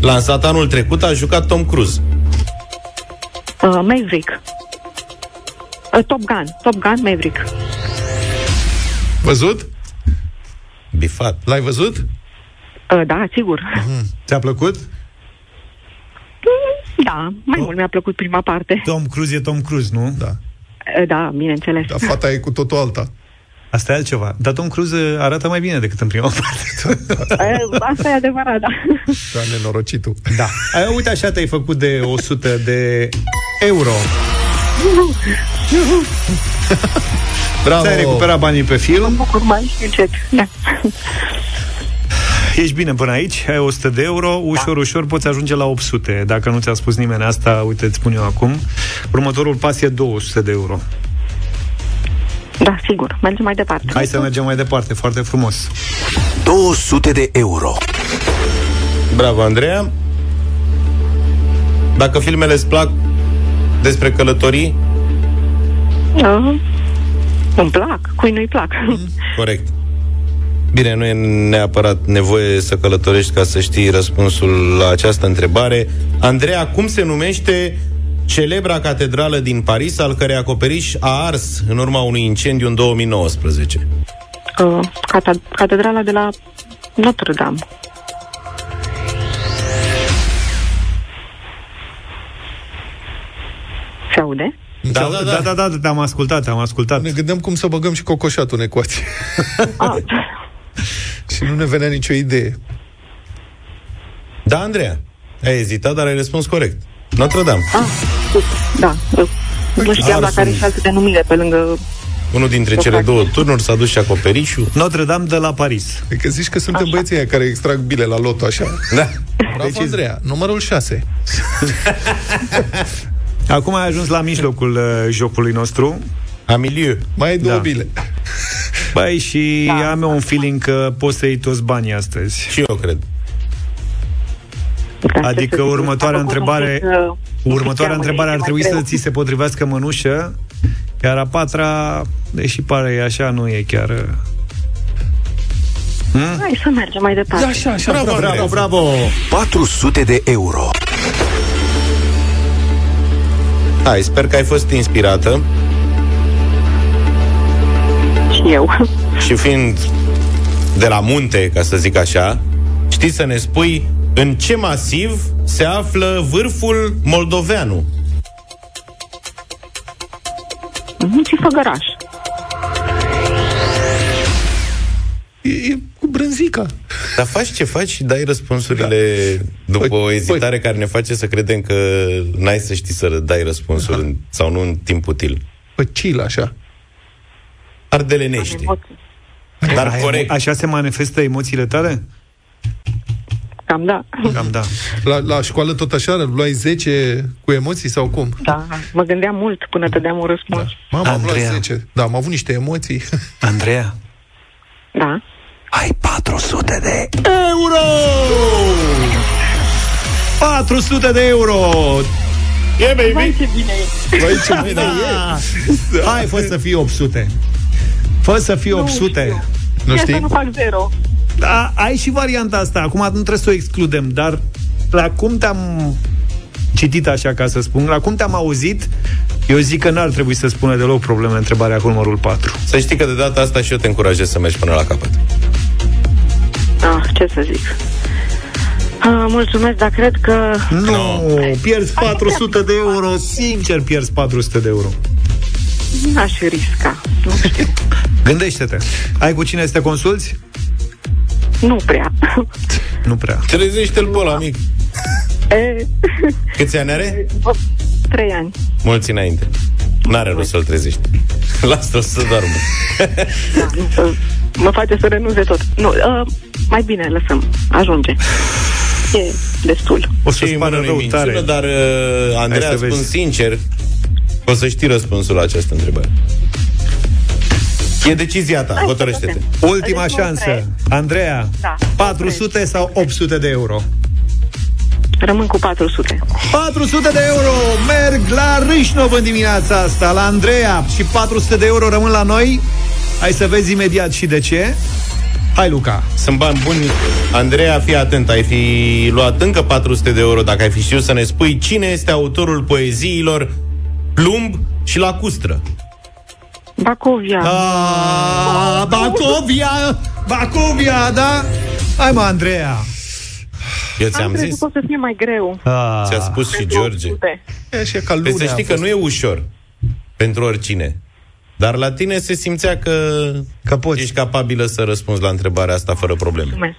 lansat anul trecut, a jucat Tom Cruise. Uh, Maverick. Uh, Top Gun. Top Gun Maverick. Văzut? Bifat. L-ai văzut? Uh, Da, sigur. Ți-a plăcut? Da, mai mult mi-a plăcut prima parte. Tom Cruise e Tom Cruise, nu? Da. Uh, Da, bineînțeles. Dar fata e cu totul alta. Asta e altceva. Dar Tom Cruise arată mai bine decât în prima parte. Uh, (laughs) Asta e adevărat, da. Da, nenorocitul. da. Ai, uite, așa te-ai făcut de 100 de euro. Bravo! Ți-ai recuperat banii pe film. Bucur mai încet. Da. Ești bine până aici, ai 100 de euro, ușor, ușor poți ajunge la 800. Dacă nu ți-a spus nimeni asta, uite, îți spun eu acum. Următorul pas e 200 de euro. Da, sigur. Mergem mai departe. Hai să mergem mai departe, foarte frumos. 200 de euro. Bravo, Andreea. Dacă filmele îți plac despre călătorii, Uh, îmi plac. Cui nu-i plac? (laughs) corect. Bine, nu e neapărat nevoie să călătorești ca să știi răspunsul la această întrebare. Andreea, cum se numește celebra catedrală din Paris, al cărei acoperiș a ars în urma unui incendiu în 2019? Uh, cate- catedrala de la Notre-Dame. Se aude? Da, da, da. da, da, da, te-am ascultat, te-am ascultat. Ne gândeam cum să băgăm și cocoșatul în ecuație. Ah, (laughs) și nu ne venea nicio idee. Da, Andreea. Ai ezitat, dar ai răspuns corect. Notre-Dame. ah, da. Eu Nu știam dacă are și alte denumire pe lângă... Unul dintre cele două turnuri s-a dus și acoperișul. Notre-Dame de la Paris. E că zici că suntem băieții aia care extrag bile la loto, așa. Da. Bravo, deci, Andreea. Numărul 6. (laughs) Acum ai ajuns la mijlocul uh, jocului nostru. Amiliu. Mai ai două Da. bile. (laughs) Băi, și da. am eu un feeling că poți să iei toți banii astăzi. Și eu cred. Da, ce Adică să zic, următoarea s-a făcut întrebare- un pic, uh, Următoarea teamă, întrebare e ar mai trebui greu. să ți se potrivească mănușă, iar a patra, deși pare e așa, nu e chiar... uh, Hai să mergem mai departe. Da, așa, așa. Bravo, bravo, Andreea. bravo. 400 de euro. Hai, sper că ai fost inspirată Și eu. și fiind de la munte, ca să zic așa, știi să ne spui în ce masiv se află vârful Moldoveanu. Munții E, e cu brânzica. Dar faci ce faci și dai răspunsurile da. după Păi- o ezitare care ne face să credem că n-ai să știi să dai răspunsul în, sau nu în timp util. Pe chill, așa. Ardelenești. Emoții. Dar Ai- corect. Așa se manifestă emoțiile tale? Cam da. Cam da. La, la școală tot așa, luai 10 cu emoții sau cum? Da, mă gândeam mult până dădeam un răspuns. Mama, am luat Andreea. 10. Da, am avut niște emoții. Andreea, Da. Ai 400 de euro! 400 de euro! E, baby! Vai, ce bine e. Vai, ce bine e. Hai, fă să fie 800. Fă să fie 800. știu. Nu Ia să știi? nu fac zero. Da, ai și varianta asta. Acum nu trebuie să o excludem, dar la cum te-am citit așa ca să spun, la cum te-am auzit, eu zic că n-ar trebui să spună deloc probleme întrebarea cu numărul 4. Să știi că de data asta și eu te încurajez să mergi până la capăt. Ah, ce să zic. Ah, mulțumesc, dar cred că... Nu, pierzi 400 de euro, sincer pierzi 400 de euro. N-aș risca. Nu știu. Gândește-te. Ai cu cine să te consulți? Nu prea. Nu prea. Trezește-l pe ăla, mic. E, Câți ani are? bă, trei ani. Mulți înainte. N-are rost să-l trezești. (laughs) Lasă-l să doarmă. Da, nu, uh, mă face să renunțe tot. Nu, uh, mai bine lăsăm. Ajunge. E destul. O să-ți Și pară mână rău minciună, tare. dar uh, Andreea, Hai să spun vezi. sincer, o să știi răspunsul la această întrebare. E decizia ta, Hai să hotărăște-te. vedem. Ultima Răspuns șansă. trei. Andreea, Da. 400 sau 800 de euro? Rămân cu 400. 400 de euro merg la Râșnov în dimineața asta, la Andreea și 400 de euro rămân la noi. Hai să vezi imediat și de ce. Hai, Luca. Sunt bani buni. Andreea, fii atent, ai fi luat încă 400 de euro dacă ai fi știut să ne spui cine este autorul poeziilor Plumb și Lacustră. Bacovia. A, Bacovia! Bacubia, da? Hai mă, Andreea. Eu ți-am Am crezut zis. că o să fie mai greu. Ah. Ți-a spus și Pentru George. 800. E așa ca Păi să lunea știi a că fost. nu e ușor pentru oricine. Dar la tine se simțea că, Că poți. ești capabilă să răspunzi la întrebarea asta fără probleme. Mulțumesc.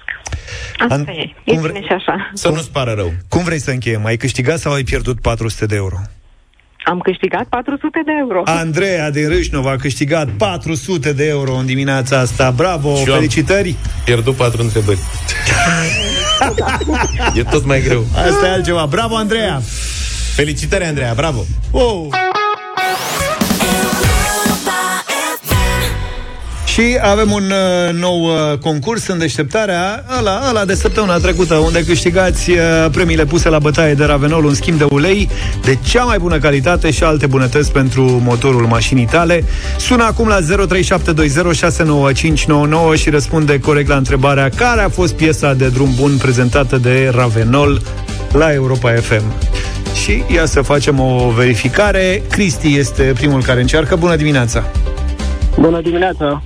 Asta An- e. cum E vre- bine și așa. Să nu-ți pară rău. Cum vrei să încheiem? Ai câștigat sau ai pierdut 400 de euro? Am câștigat 400 de euro. Andreea din Râșnov a câștigat 400 de euro în dimineața asta. Bravo, Și eu am- felicitări! Pierdut patru întrebări. e tot mai greu. Asta e altceva. Bravo, Andreea! Felicitări, Andreea, bravo! Oh! Și avem un uh, nou uh, concurs în deșteptarea ăla, ăla de săptămâna trecută, unde câștigați uh, premiile puse la bătaie de Ravenol, un schimb de ulei de cea mai bună calitate și alte bunătăți pentru motorul mașinii tale. Sună acum la 0372069599 și răspunde corect la întrebarea care a fost piesa de drum bun prezentată de Ravenol la Europa FM. Și ia să facem o verificare. Cristi este primul care încearcă. Bună dimineața! Bună dimineața!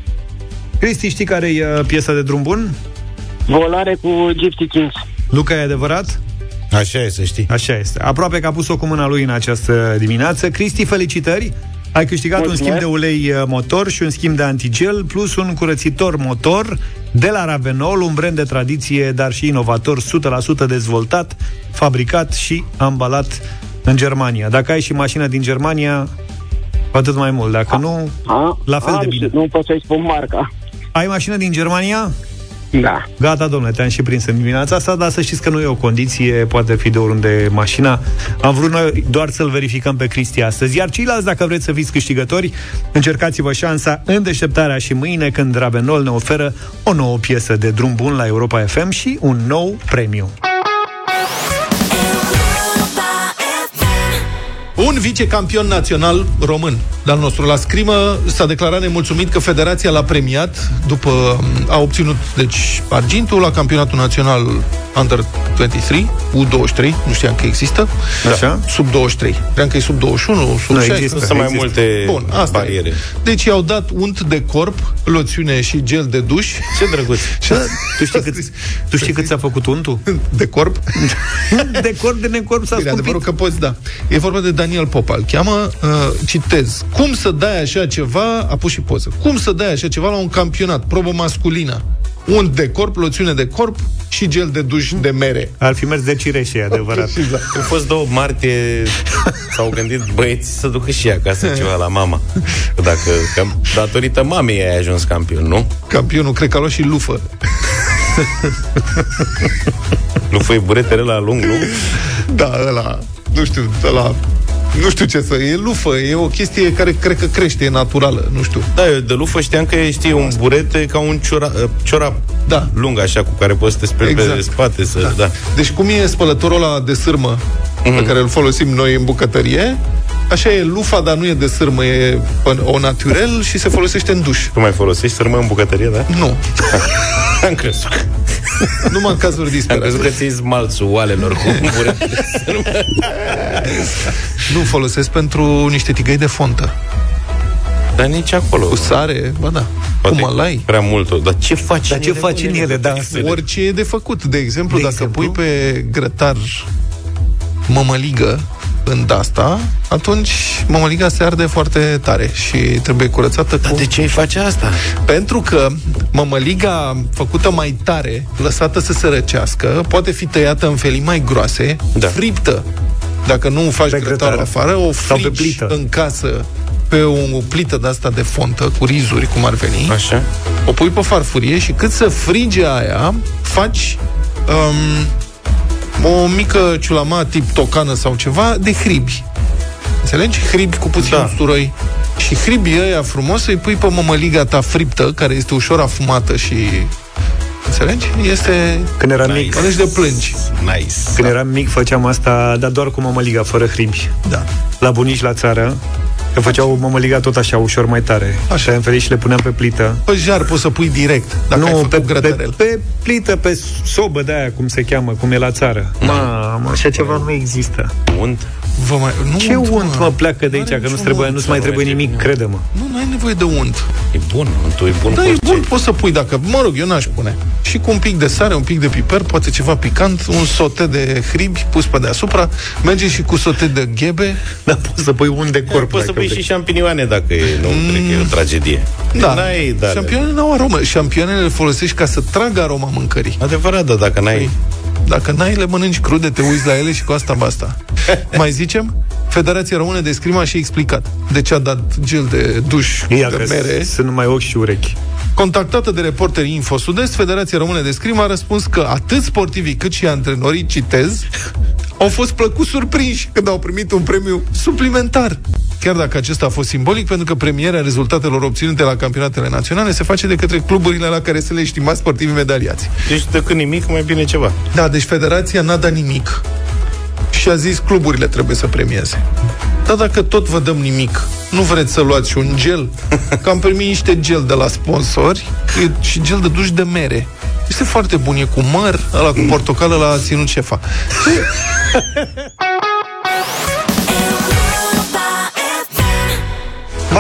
Cristi, știi care e uh, piesa de drum bun? Volare cu Gypsy Kings. Luca, e adevărat? Așa e, să știi. Așa este. Aproape că a pus-o cu mâna lui în această dimineață. Cristi, felicitări! Ai câștigat Mulțumesc. un schimb de ulei uh, motor și un schimb de antigel, plus un curățitor motor de la Ravenol, un brand de tradiție, dar și inovator, 100% dezvoltat, fabricat și ambalat în Germania. Dacă ai și mașină din Germania, cu atât mai mult. Dacă nu, A, la fel am de bine. și Nu pot să-i spun marca. Ai mașină din Germania? Da. Gata, domnule, te-am și prins în dimineața asta, dar să știți că nu e o condiție, poate fi de oriunde mașina. Am vrut noi doar să-l verificăm pe Cristi astăzi. Iar ceilalți, dacă vreți să fiți câștigători, încercați-vă șansa în deșteptarea și mâine, când Ravenol ne oferă o nouă piesă de drum bun la Europa FM și un nou premiu. Un vicecampion național român. De-al nostru la scrimă s-a declarat nemulțumit că federația l-a premiat după a obținut deci argintul la campionatul național Under 23, U23, nu știam că există. Așa? Sub 23. Cream că e sub 21, sub Nu 16. există. Sunt mai Există. multe Bun, asta bariere. E. Deci i-au dat unt de corp, loțiune și gel de duș. Ce drăguț. (laughs) Și tu știi cât, tu știi cât ți-a făcut untul? De corp? De corp, de necorp s-a Bine, scumpit. adevărul că poți, da. E vorba de Daniel Popa, îl cheamă, uh, citez, cum să dai așa ceva, a pus și poză, cum să dai așa ceva la un campionat, probă masculină, unt de corp, loțiune de corp și gel de duș de mere. Ar fi mers de cireșe, e adevărat. (laughs) Exact. Au fost două martie S-au gândit băieți să ducă și ea acasă ceva la mama Că Dacă, că datorită mamei ai ajuns campion, nu? Campionul, cred că a luat și lufă. Nu foi buretele la lung, nu? Da, ăla, nu știu, ăla, nu știu ce să... E lufă, e o chestie care cred că crește, e naturală, nu știu. Da, eu de lufă știam că știi un burete ca un ciora, ciorap Da. lung așa cu care poți să te speli Exact. pe spate să, da. da. Deci cum e spălătorul ăla de sârmă Mhm. pe care îl folosim noi în bucătărie, așa e lufa, dar nu e de sârmă, e o naturel și se folosește în duș. Tu mai folosești sârmă în bucătărie, da? Nu, (laughs) Am crezut. (laughs) numai în cazuri Am disperate. crezut că ți smalțul oalelor cu un burete de sârmă. Nu folosesc pentru niște tigăi de fontă. Dar nici acolo. Cu sare, ba da. Poate Cu malai. Prea mult. Dar ce faci? Dar ce faci în ele, da? Orice e de făcut. De exemplu, De dacă exemplu? pui pe grătar mămăligă în asta, atunci mămăliga se arde foarte tare și trebuie curățată Dar cu... de ce ai face asta? Pentru că mămăliga făcută mai tare, lăsată să se răcească, poate fi tăiată în felii mai groase, Da. friptă. Dacă nu faci Pe grătarul grătar. afară, o Sau pe frici plită. în casă pe o, o plită de asta de fontă, cu rizuri, cum ar veni, Așa. o pui pe farfurie și cât să frige aia, faci um, o mică ciulama tip tocană sau ceva de hribi. Înțelegi? Hribi cu puțin Da. da. usturoi. Și hribii ăia frumos îi pui pe mămăliga ta friptă, care este ușor afumată și... Înțelegi? Este... Când eram mic, Mănânci de plângi. Nice. când eram mic făceam asta, dar doar cu mămăliga, fără hribi. Da. La bunici la țară, că făceau mămăliga tot așa, ușor mai tare. Așa, în fel și le puneam pe plită. Pe jar poți să pui direct, dacă ai nu, făcut pe, pe, grătarel. pe plită, pe sobă de aia, cum se cheamă, cum e la țară. Mamă, așa ceva nu există. Unt? Vă mai, nu Ce unt, unt, mă, pleacă de N-are aici, că nu-ți niciun trebuie, unt. nu-ți mai trebuie nimic, crede-mă. Nu, nu ai nevoie de unt. E bun, untul e bun Da, cu e orice. bun, poți să pui dacă... Mă rog, eu n-aș pune. Și cu un pic de sare, un pic de piper, poate ceva picant, un sote de hribi pus pe deasupra, merge și cu sote de ghebe. Dar poți să pui un decor. Poți să dacă pui vrei. și șampinioane dacă e, nu mm. cred că e o tragedie. Da, N-ai, da, șampionele n-au aromă. Șampionele le folosești ca să tragă aroma mâncării. Adevărat, da, dacă n-ai... Păi, Dacă n-ai, le mănânci crude, te uiți la ele și cu asta basta. (laughs) Mai zicem? Federația Română de Scrim a și explicat de ce a dat gel de duș Ia de că mere. sunt numai ochi și urechi. Contactată de reporterii Info Sud-Est, Federația Română de Scrim a răspuns că atât sportivii cât și antrenorii, citez, au fost plăcut surprinși când au primit un premiu suplimentar. Chiar dacă acesta a fost simbolic, pentru că premierea rezultatelor obținute la campionatele naționale se face de către cluburile la care se le estimați sportivi medaliați. Deci decât nimic, mai bine ceva. Da, deci federația n-a dat nimic și a zis cluburile trebuie să premieze. Dar dacă tot vă dăm nimic, nu vreți să luați și un gel? Că am primit niște gel de la sponsori e și gel de duș de mere. Este foarte bun, e cu măr, ăla cu portocală la ținut șefa. (laughs)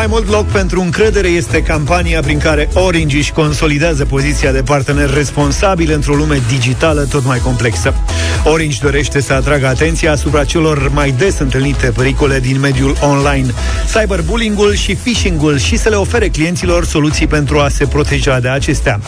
Mai mult loc pentru încredere este campania prin care Orange își consolidează poziția de partener responsabil într-o lume digitală tot mai complexă. Orange dorește să atragă atenția asupra celor mai des întâlnite pericole din mediul online, cyberbullying-ul și phishing-ul și să le ofere clienților soluții pentru a se proteja de acestea.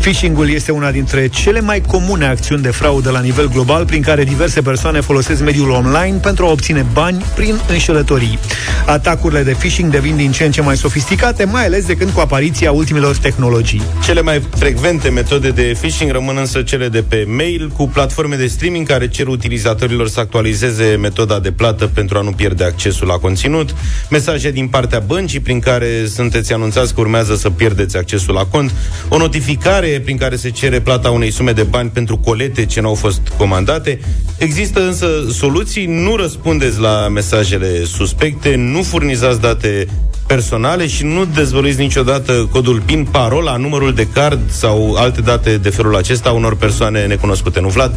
Phishing-ul este una dintre cele mai comune acțiuni de fraudă la nivel global prin care diverse persoane folosesc mediul online pentru a obține bani prin înșelătorii. Atacurile de phishing devin din ce în ce mai sofisticate, mai ales de când cu apariția ultimelor tehnologii. Cele mai frecvente metode de phishing rămân însă cele de pe mail, cu platforme de streaming care cer utilizatorilor să actualizeze metoda de plată pentru a nu pierde accesul la conținut, mesaje din partea băncii prin care sunteți anunțați că urmează să pierdeți accesul la cont, o notificare prin care se cere plata unei sume de bani pentru colete ce nu au fost comandate. Există însă soluții, nu răspundeți la mesajele suspecte, nu furnizați date personale și nu dezvăluiți niciodată codul PIN, parola, numărul de card sau alte date de felul acesta unor persoane necunoscute. Nu, Vlad?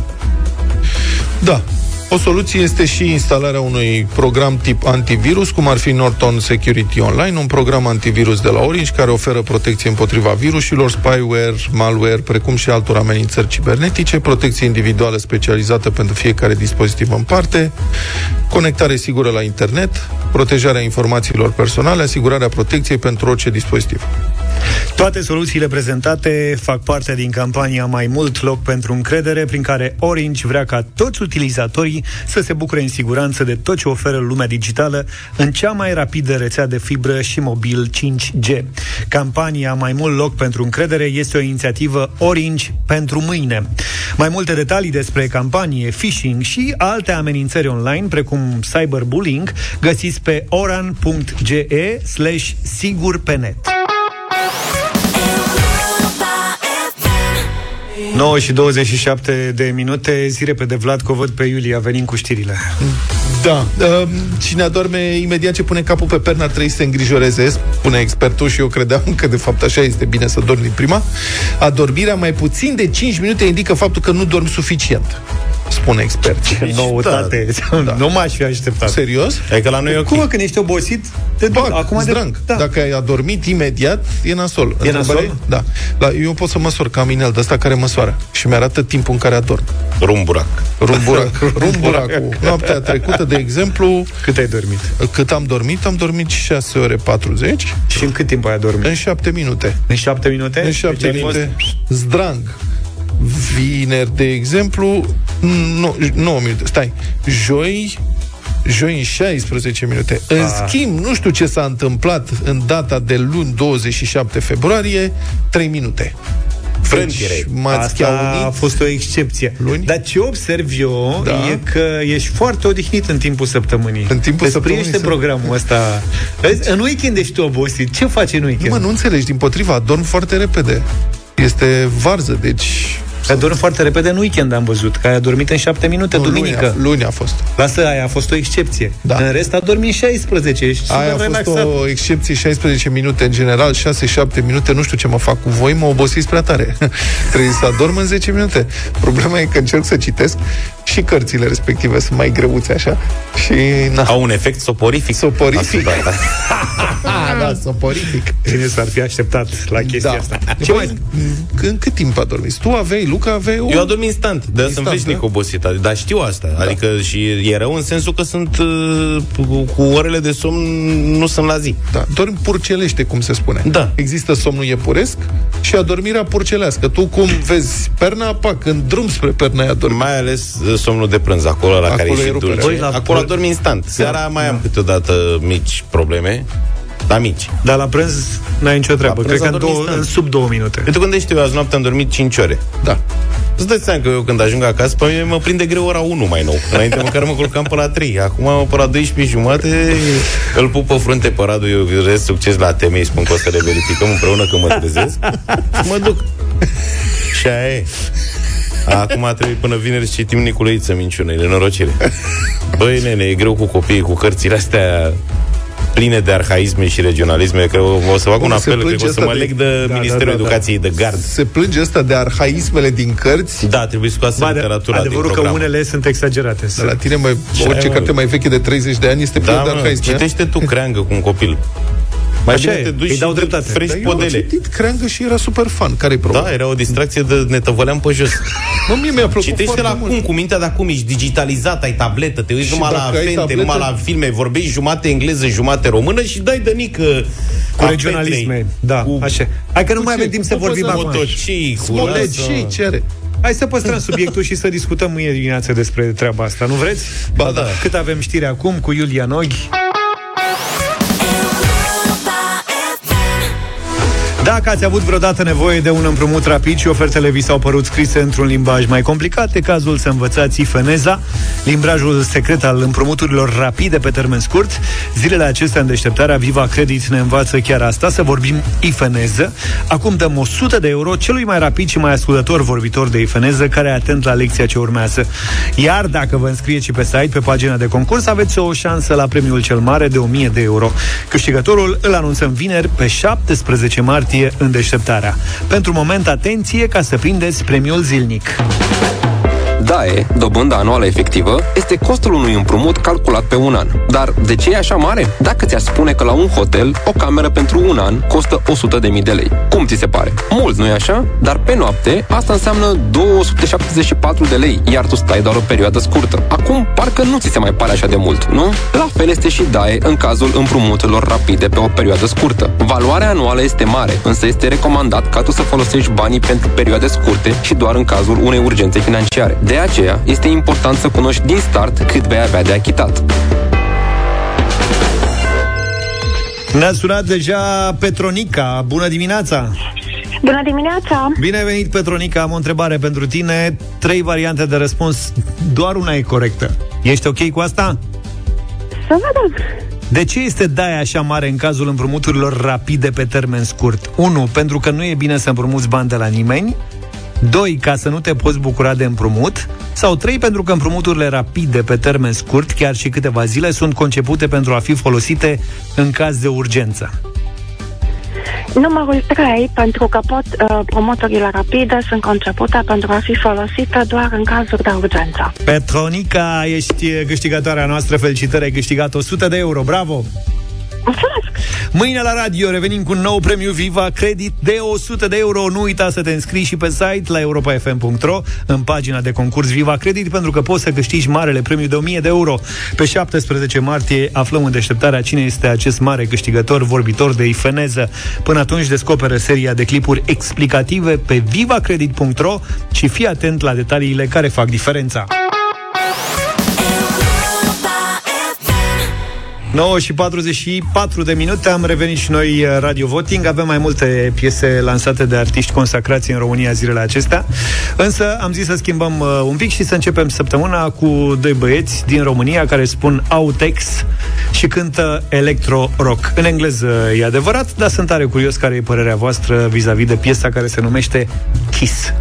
Da. O soluție este și instalarea unui program tip antivirus, cum ar fi Norton Security Online, un program antivirus de la Orange care oferă protecție împotriva virusilor, spyware, malware, precum și altor amenințări cibernetice, protecție individuală specializată pentru fiecare dispozitiv în parte, conectare sigură la internet, protejarea informațiilor personale, asigurarea protecției pentru orice dispozitiv. Toate soluțiile prezentate fac parte din campania Mai mult loc pentru încredere, prin care Orange vrea ca toți utilizatorii să se bucure în siguranță de tot ce oferă lumea digitală în cea mai rapidă rețea de fibră și mobil 5G. Campania Mai mult loc pentru încredere este o inițiativă Orange pentru mâine. Mai multe detalii despre campanie, phishing și alte amenințări online, precum cyberbullying, găsiți pe oran.ge slash sigur pe net. 9 și 27 de minute, zi repede Vlad, că o văd pe Iulia venind cu știrile. Da. Uh, cine adorme imediat ce pune capul pe pernă ar trebui să se îngrijoreze, spune expertul și eu credeam că de fapt așa este bine să dormi din prima. Adormirea mai puțin de 5 minute indică faptul că nu dormi suficient, spune expert. Ce noutate! Da. Nu m-aș fi așteptat. Serios? Adică la noi e ok. Cum mă, când ești obosit? Te duc. Bag, Acum zdranc. De... Da. Dacă ai adormit imediat, e nasol. E Întrebare? nasol? Da. La, eu pot să măsor ca inel de ăsta care măsoară și mi-arată timpul în care adorm. Rumburac. Rumburac. (laughs) Rumburacul. Noaptea trecută, de exemplu, Cât ai dormit? cât am dormit, am dormit 6 ore 40 Și în cât timp ai adormit? în 7 minute. În șapte minute? În 7 Deci ai fost- minute. Zdrang. Vineri, de exemplu, 9, 9 minute. Stai. Joi, joi în 16 minute. În Ah. schimb, nu știu ce s-a întâmplat în data de luni 27 februarie, 3 minute. Frânghire. Deci, m-ați Asta a chiaunit. fost o excepție. Luni? Dar ce observ eu Da. e că ești foarte odihnit în timpul săptămânii. În timpul Îți săptămânii priește sunt- programul ăsta. Vezi, în weekend ești tu obosit. Ce faci în Nu weekend? mă, nu înțelegi, din potriva, adorm foarte repede. Este varză, deci Ai dormit foarte repede în weekend, am văzut, că ai adormit în 7 minute, Nu, duminică. Luni a, luni a fost. Lasă, aia a fost o excepție. Da. În rest a dormit 16, ești super Aia a fost relaxat. o excepție 16 minute în general, 6-7 minute, nu știu ce mă fac cu voi, mă obosiți prea tare. (laughs) Trebuie să adorm în 10 minute. Problema e că încerc să citesc și cărțile respective sunt mai greuțe așa și na. Au un efect soporific. Soporific. asupra ta. Ah, da, soporific. Cine s-ar fi așteptat la chestia Da. asta? Ce mai... În cât timp adormiți? Tu aveai, Luca aveai o... Eu adorm instant, de sunt Instant, veșnic da? obosit, dar știu asta. Adică și e rău în sensul că sunt uh, cu- cu orele de somn nu sunt la zi. Da, dormi purcelește, cum se spune. Da. Există somnul iepuresc și adormirea purcelească. Tu cum vezi perna, pac, în drum spre perna aia dormi. Mai ales uh, somnul de prânz, acolo la Acolo care e e și ruperea. dulce. Băi, la acolo prânz- adorm instant. Seara mai am câteodată mici probleme, dar mici. Dar la prânz n-ai nicio treabă. La Cred prânz că în, adormi două, instant. în sub două minute. Uite, gândește, eu azi noapte am dormit 5 ore. Da. Îți dai seama că eu când ajung acasă, pe mine mă prinde greu ora 1 mai nou. Înainte (laughs) măcar mă culcam pe la 3. Acum pe la 12 jumate îl pup pe frunte pe Radu, eu urez succes la teme, îi spun că o să le verificăm împreună când mă trezesc. și (laughs) mă duc. Și aia e. Acum trebuie până vineri să citim Niculăiță minciună, nenorocire. Băi, nene, e greu cu copiii, cu cărțile astea pline de arhaisme și regionalisme, că o, o să fac un Bun, se apel, cred plânge că o să asta mă de- leg de Da, Ministerul da, da, da. Educației de gard. Se plânge ăsta de arhaismele din cărți. Da, trebuie scoasă Ba, de- literatura din adevărul că program. unele sunt exagerate. De la tine, mai, Ce orice ai, carte mă? mai veche de 30 de ani este plină Da, de mă, arhaisme. citește tu creangă cu un copil. Mai Așa bine e, te duci îi dau și dreptate. frești Dar eu am podele. citit creangă și era super fan. Care-i problema? Da, era o distracție de ne tăvăleam pe jos. (laughs) Mă, mie mi-a plăcut Citește foarte la mult. cum, cu mintea de acum, ești digitalizat, ai tabletă, te uiți Și numai la dacă ai fente, tabletă- numai la filme, vorbești jumate engleză, jumate română și dai de nică Cu regionalisme, da, cu așa. Hai că nu mai ce? avem timp să Cu vorbim păză- acum. motocii, cu Smolegi, lasă. și ce are? Hai să păstrăm (laughs) subiectul și să discutăm mâine dimineață despre treaba asta, nu vreți? Ba da. Cât avem știri acum cu Iulia Noghi? Dacă ați avut vreodată nevoie de un împrumut rapid și ofertele vi s-au părut scrise într-un limbaj mai complicat, e cazul să învățați IFENEZA, limbajul secret al împrumuturilor rapide pe termen scurt. Zilele acestea în deșteptarea Viva Credit ne învață chiar asta, să vorbim IFENEZă. Acum dăm 100 de euro celui mai rapid și mai ascultător vorbitor de IFENEZă care e atent la lecția ce urmează. Iar dacă vă înscrieți și pe site, pe pagina de concurs, aveți o șansă la premiul cel mare de 1000 de euro. Câștigătorul îl anunțăm vineri pe 17 martie în deșteptarea. Pentru moment, atenție ca să prindeți premiul zilnic. DAE, dobânda anuală efectivă, este costul unui împrumut calculat pe un an. Dar de ce e așa mare? Dacă ți-ar spune că la un hotel, o cameră pentru un an costă 100.000 de lei. Cum ți se pare? Mult, nu-i așa? Dar pe noapte, asta înseamnă 274 de lei, iar tu stai doar o perioadă scurtă. Acum, parcă nu ți se mai pare așa de mult, nu? La fel este și DAE în cazul împrumuturilor rapide pe o perioadă scurtă. Valoarea anuală este mare, însă este recomandat ca tu să folosești banii pentru perioade scurte și doar în cazul unei urgențe financiare. De aceea, este important să cunoști din start cât vei avea de achitat. Ne-a sunat deja Petronica. Bună dimineața! Bună dimineața! Bine ai venit, Petronica. Am o întrebare pentru tine. Trei variante de răspuns. Doar una e corectă. Ești ok cu asta? Să vedem. De ce este DAE așa mare în cazul împrumuturilor rapide pe termen scurt? 1. Pentru că nu e bine să împrumuți bani de la nimeni. 2. Ca să nu te poți bucura de împrumut. Sau 3. Pentru că împrumuturile rapide pe termen scurt, chiar și câteva zile, sunt concepute pentru a fi folosite în caz de urgență. Numărul 3, pentru că pot, uh, promotorile rapide sunt concepute pentru a fi folosite doar în cazuri de urgență. Petronica, ești câștigătoarea noastră. Felicitări, ai câștigat 100 de euro. Bravo! Mulțumesc! Mâine la radio revenim cu un nou premiu Viva Credit de 100 de euro. Nu uita să te înscrii și pe site la europafm.ro în pagina de concurs Viva Credit pentru că poți să câștigi marele premiu de 1000 de euro. Pe 17 martie aflăm în deșteptarea cine este acest mare câștigător vorbitor de ifeneză. Până atunci descoperă seria de clipuri explicative pe vivacredit.ro și fii atent la detaliile care fac diferența. 9 și 44 de minute am revenit și noi uh, Radio Voting. Avem mai multe piese lansate de artiști consacrați în România zilele acestea. Însă am zis să schimbăm uh, un pic și să începem săptămâna cu doi băieți din România care spun Autex și cântă electro-rock. În engleză e adevărat, dar sunt tare curios care e părerea voastră vis-a-vis de piesa care se numește Kiss.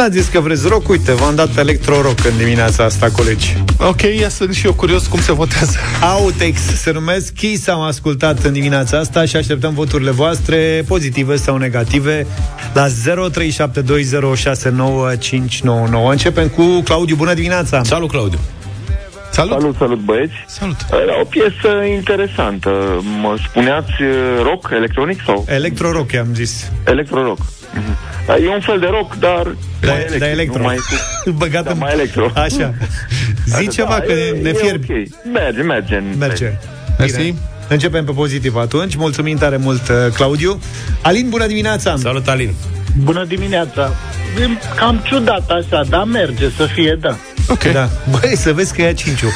N-ați zis că vreți rock? Uite, v-am dat electro-rock în dimineața asta, colegi. Ok, ia sunt și eu curios cum se votează. Autex se numesc Kiss am ascultat în dimineața asta și așteptăm voturile voastre pozitive sau negative la 0372069599. Începem cu Claudiu. Bună dimineața! Salut, Claudiu! Salut! Salut, salut băieți! Salut! Era o piesă interesantă. Mă spuneați uh, rock, electronic sau? Electro-rock, am zis. Electro-rock. Mhm. E un fel de rock, dar Da, mai electric, da, electro. nu mai cu... (laughs) Băgat Da, în... mai electro. (laughs) Așa. Zi Da, ceva, că e- ne e fierbi. ok. Merge, merge. Merge. Mersi. Bine. Începem pe pozitiv atunci. Mulțumim tare mult, uh, Claudiu. Alin, bună dimineața! Salut, Alin! Bună dimineața! E cam ciudat așa, dar merge să fie, da. Ok. Da. Băi, să vezi că e a cinciu.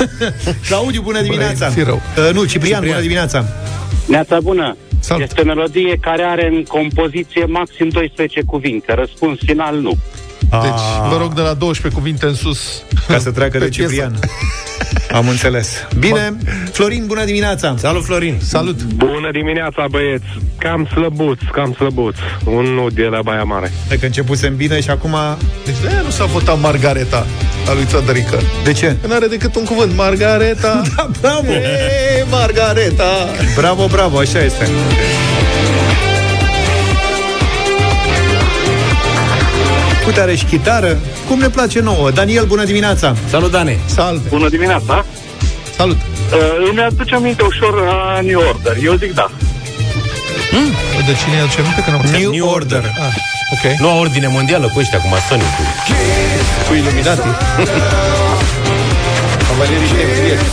(laughs) Claudiu, bună dimineața! fi rău. Uh, nu, Ciprian, Ciprian, bună dimineața! Neața bună! Salut. Este o melodie care are în compoziție maxim 12 cuvinte. Răspuns final nu. Deci, vă rog de la 12 cuvinte în sus. Ca să treacă Pe de piesă. Ciprian. (laughs) Am înțeles. Bine, Florin, bună dimineața! Salut, Florin! Salut! Bună dimineața, băieți! Cam slăbuț, cam slăbuț. Un nu de la Baia Mare. Hai că începusem bine și acum... Deci de nu s-a votat Margareta a lui Țădărică. De ce? Că n-are decât un cuvânt. Margareta! (laughs) Da, bravo! E, Margareta! Bravo, bravo, așa este. Uite, are și chitară. Cum ne place nouă. Daniel, bună dimineața! Salut, Dane! Salve! Bună dimineața! Salut! Uh, îmi aduce aminte ușor uh, New Order. Eu zic da. Hmm? De cine aduce aminte că n-am New, New Order. Ah, ok. Noua ordine mondială cu ăștia, cu masonicul. Cu Illuminati. (laughs) Cavalierii Templieri.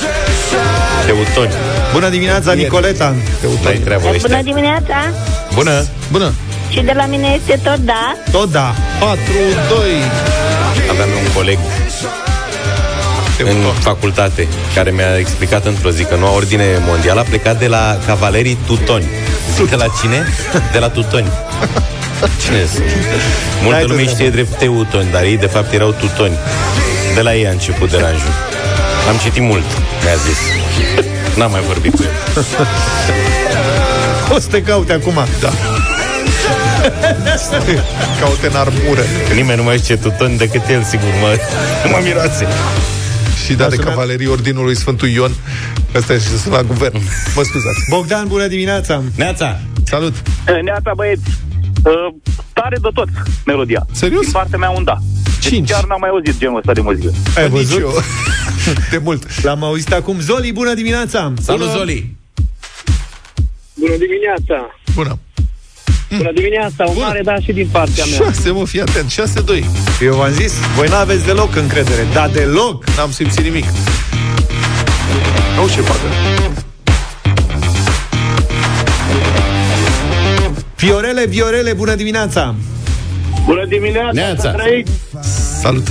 Just shut Teutoni. Bună dimineața, Nicoleta. Teutoni. treabă Bună ăștia. dimineața! Bună. Bună. Și de la mine este tot da. Tot da. 4, 2. Aveam un coleg în facultate care mi-a explicat într-o zi că noua ordine mondială a plecat de la cavalerii tutoni. Zic de la cine? De la tutoni. Cine sunt? Multă Hai, lume tu, știe drept teutoni, dar ei de fapt erau tutoni. De la ei a început deranjul. Am citit mult, mi-a zis. N-am mai vorbit cu el. O să te caute acum. Da. Caute în armură. Că nimeni nu mai știe tutoni decât el, sigur, mă, (laughs) mă miroase. Și da de cavalerii Ordinului Sfântul Ion. Asta e și sunt la guvern. Mă scuzați. Bogdan, bună dimineața. Neața. Salut. Neața, băieți. Uh, tare de tot melodia. Serios? Din partea mea un da. Deci Cinci. chiar n-am mai auzit genul ăsta de muzică. Ai Nici văzut? eu. De mult. L-am auzit acum. Zoli, bună dimineața. Salut, Zoli! Bună dimineața! Bună. Bună dimineața! Un Bună. mare da și din partea mea. 6, mă, fii atent. 6-2. Eu v-am zis, voi n-aveți deloc încredere. Da, deloc. N-am simțit nimic. Nu ce facă. Viorele, Viorele, bună dimineața. Bună dimineața! Neața. să trăiți. Salut.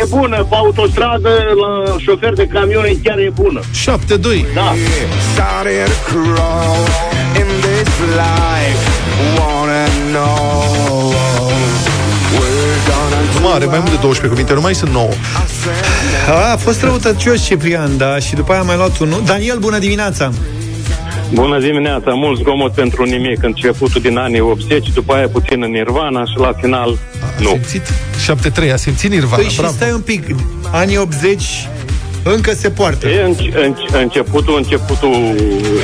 E bună, pe autostradă, la șofer de camion chiar e bună. 7-2. Da. Started to crawl in this life. Wanna know we're gonna Nu are mai mult de 12 cuvinte, nu mai sunt 9. A, a fost răutăcios Ciprian, da, și după aia am mai luat unul. Daniel, bună dimineața. Bună dimineața, mult zgomot pentru nimic. Începutul din anii 80, după aia puțin în Nirvana și la final A nu. simțit? 7-3, a simțit Nirvana, Păi și bravo. stai un pic, anii 80 încă se poartă. E în, în, începutul, începutul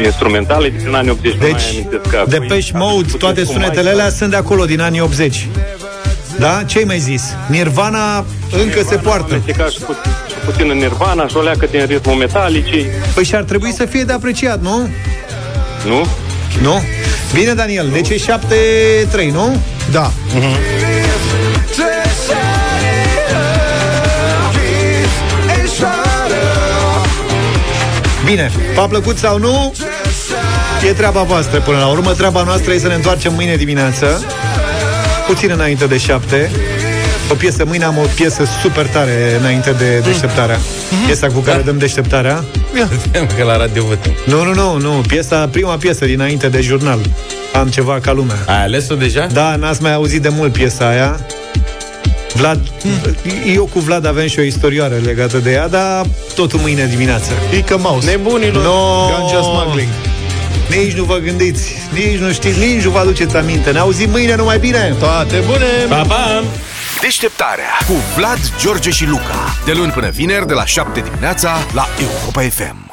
instrumental din anii 80. nu mai Deci, amintesc că de apoi- Pești Mode, puțin toate cu sunetele Mike. alea sunt de acolo, din anii 80. Da? Ce ai mai zis? Nirvana încă se poartă. Amestecat și, pu- și puțin în Nirvana și o leacă din ritmul metalicii, Păi și ar trebui să fie de apreciat, nu? nu? Nu? Bine, Daniel, deci e 7-3, nu? Da. Bine, v-a plăcut sau nu? E treaba voastră până la urmă. Treaba noastră e să ne întoarcem mâine dimineață, puțin înainte de 7. O piesă, mâine am o piesă super tare înainte de deșteptarea. Piesa cu care dăm deșteptarea. Că la radio văd. Nu, nu, nu, nu. Piesa, prima piesă dinainte de jurnal. Am ceva ca lumea. Ai ales-o deja? Da, n-ați mai auzit de mult piesa aia. Vlad, eu cu Vlad avem și o istorioară legată de ea, dar totul mâine dimineață. Ică Mouse. Nebunilor! No, Ganja smuggling. Nici nu vă gândiți, nici nu știți, nici nu vă aduceți aminte. Ne auzim mâine numai bine! Toate bune! Pa, pa! Deșteptarea cu Vlad, George și Luca. De luni până vineri, de la 7 dimineața, la Europa FM.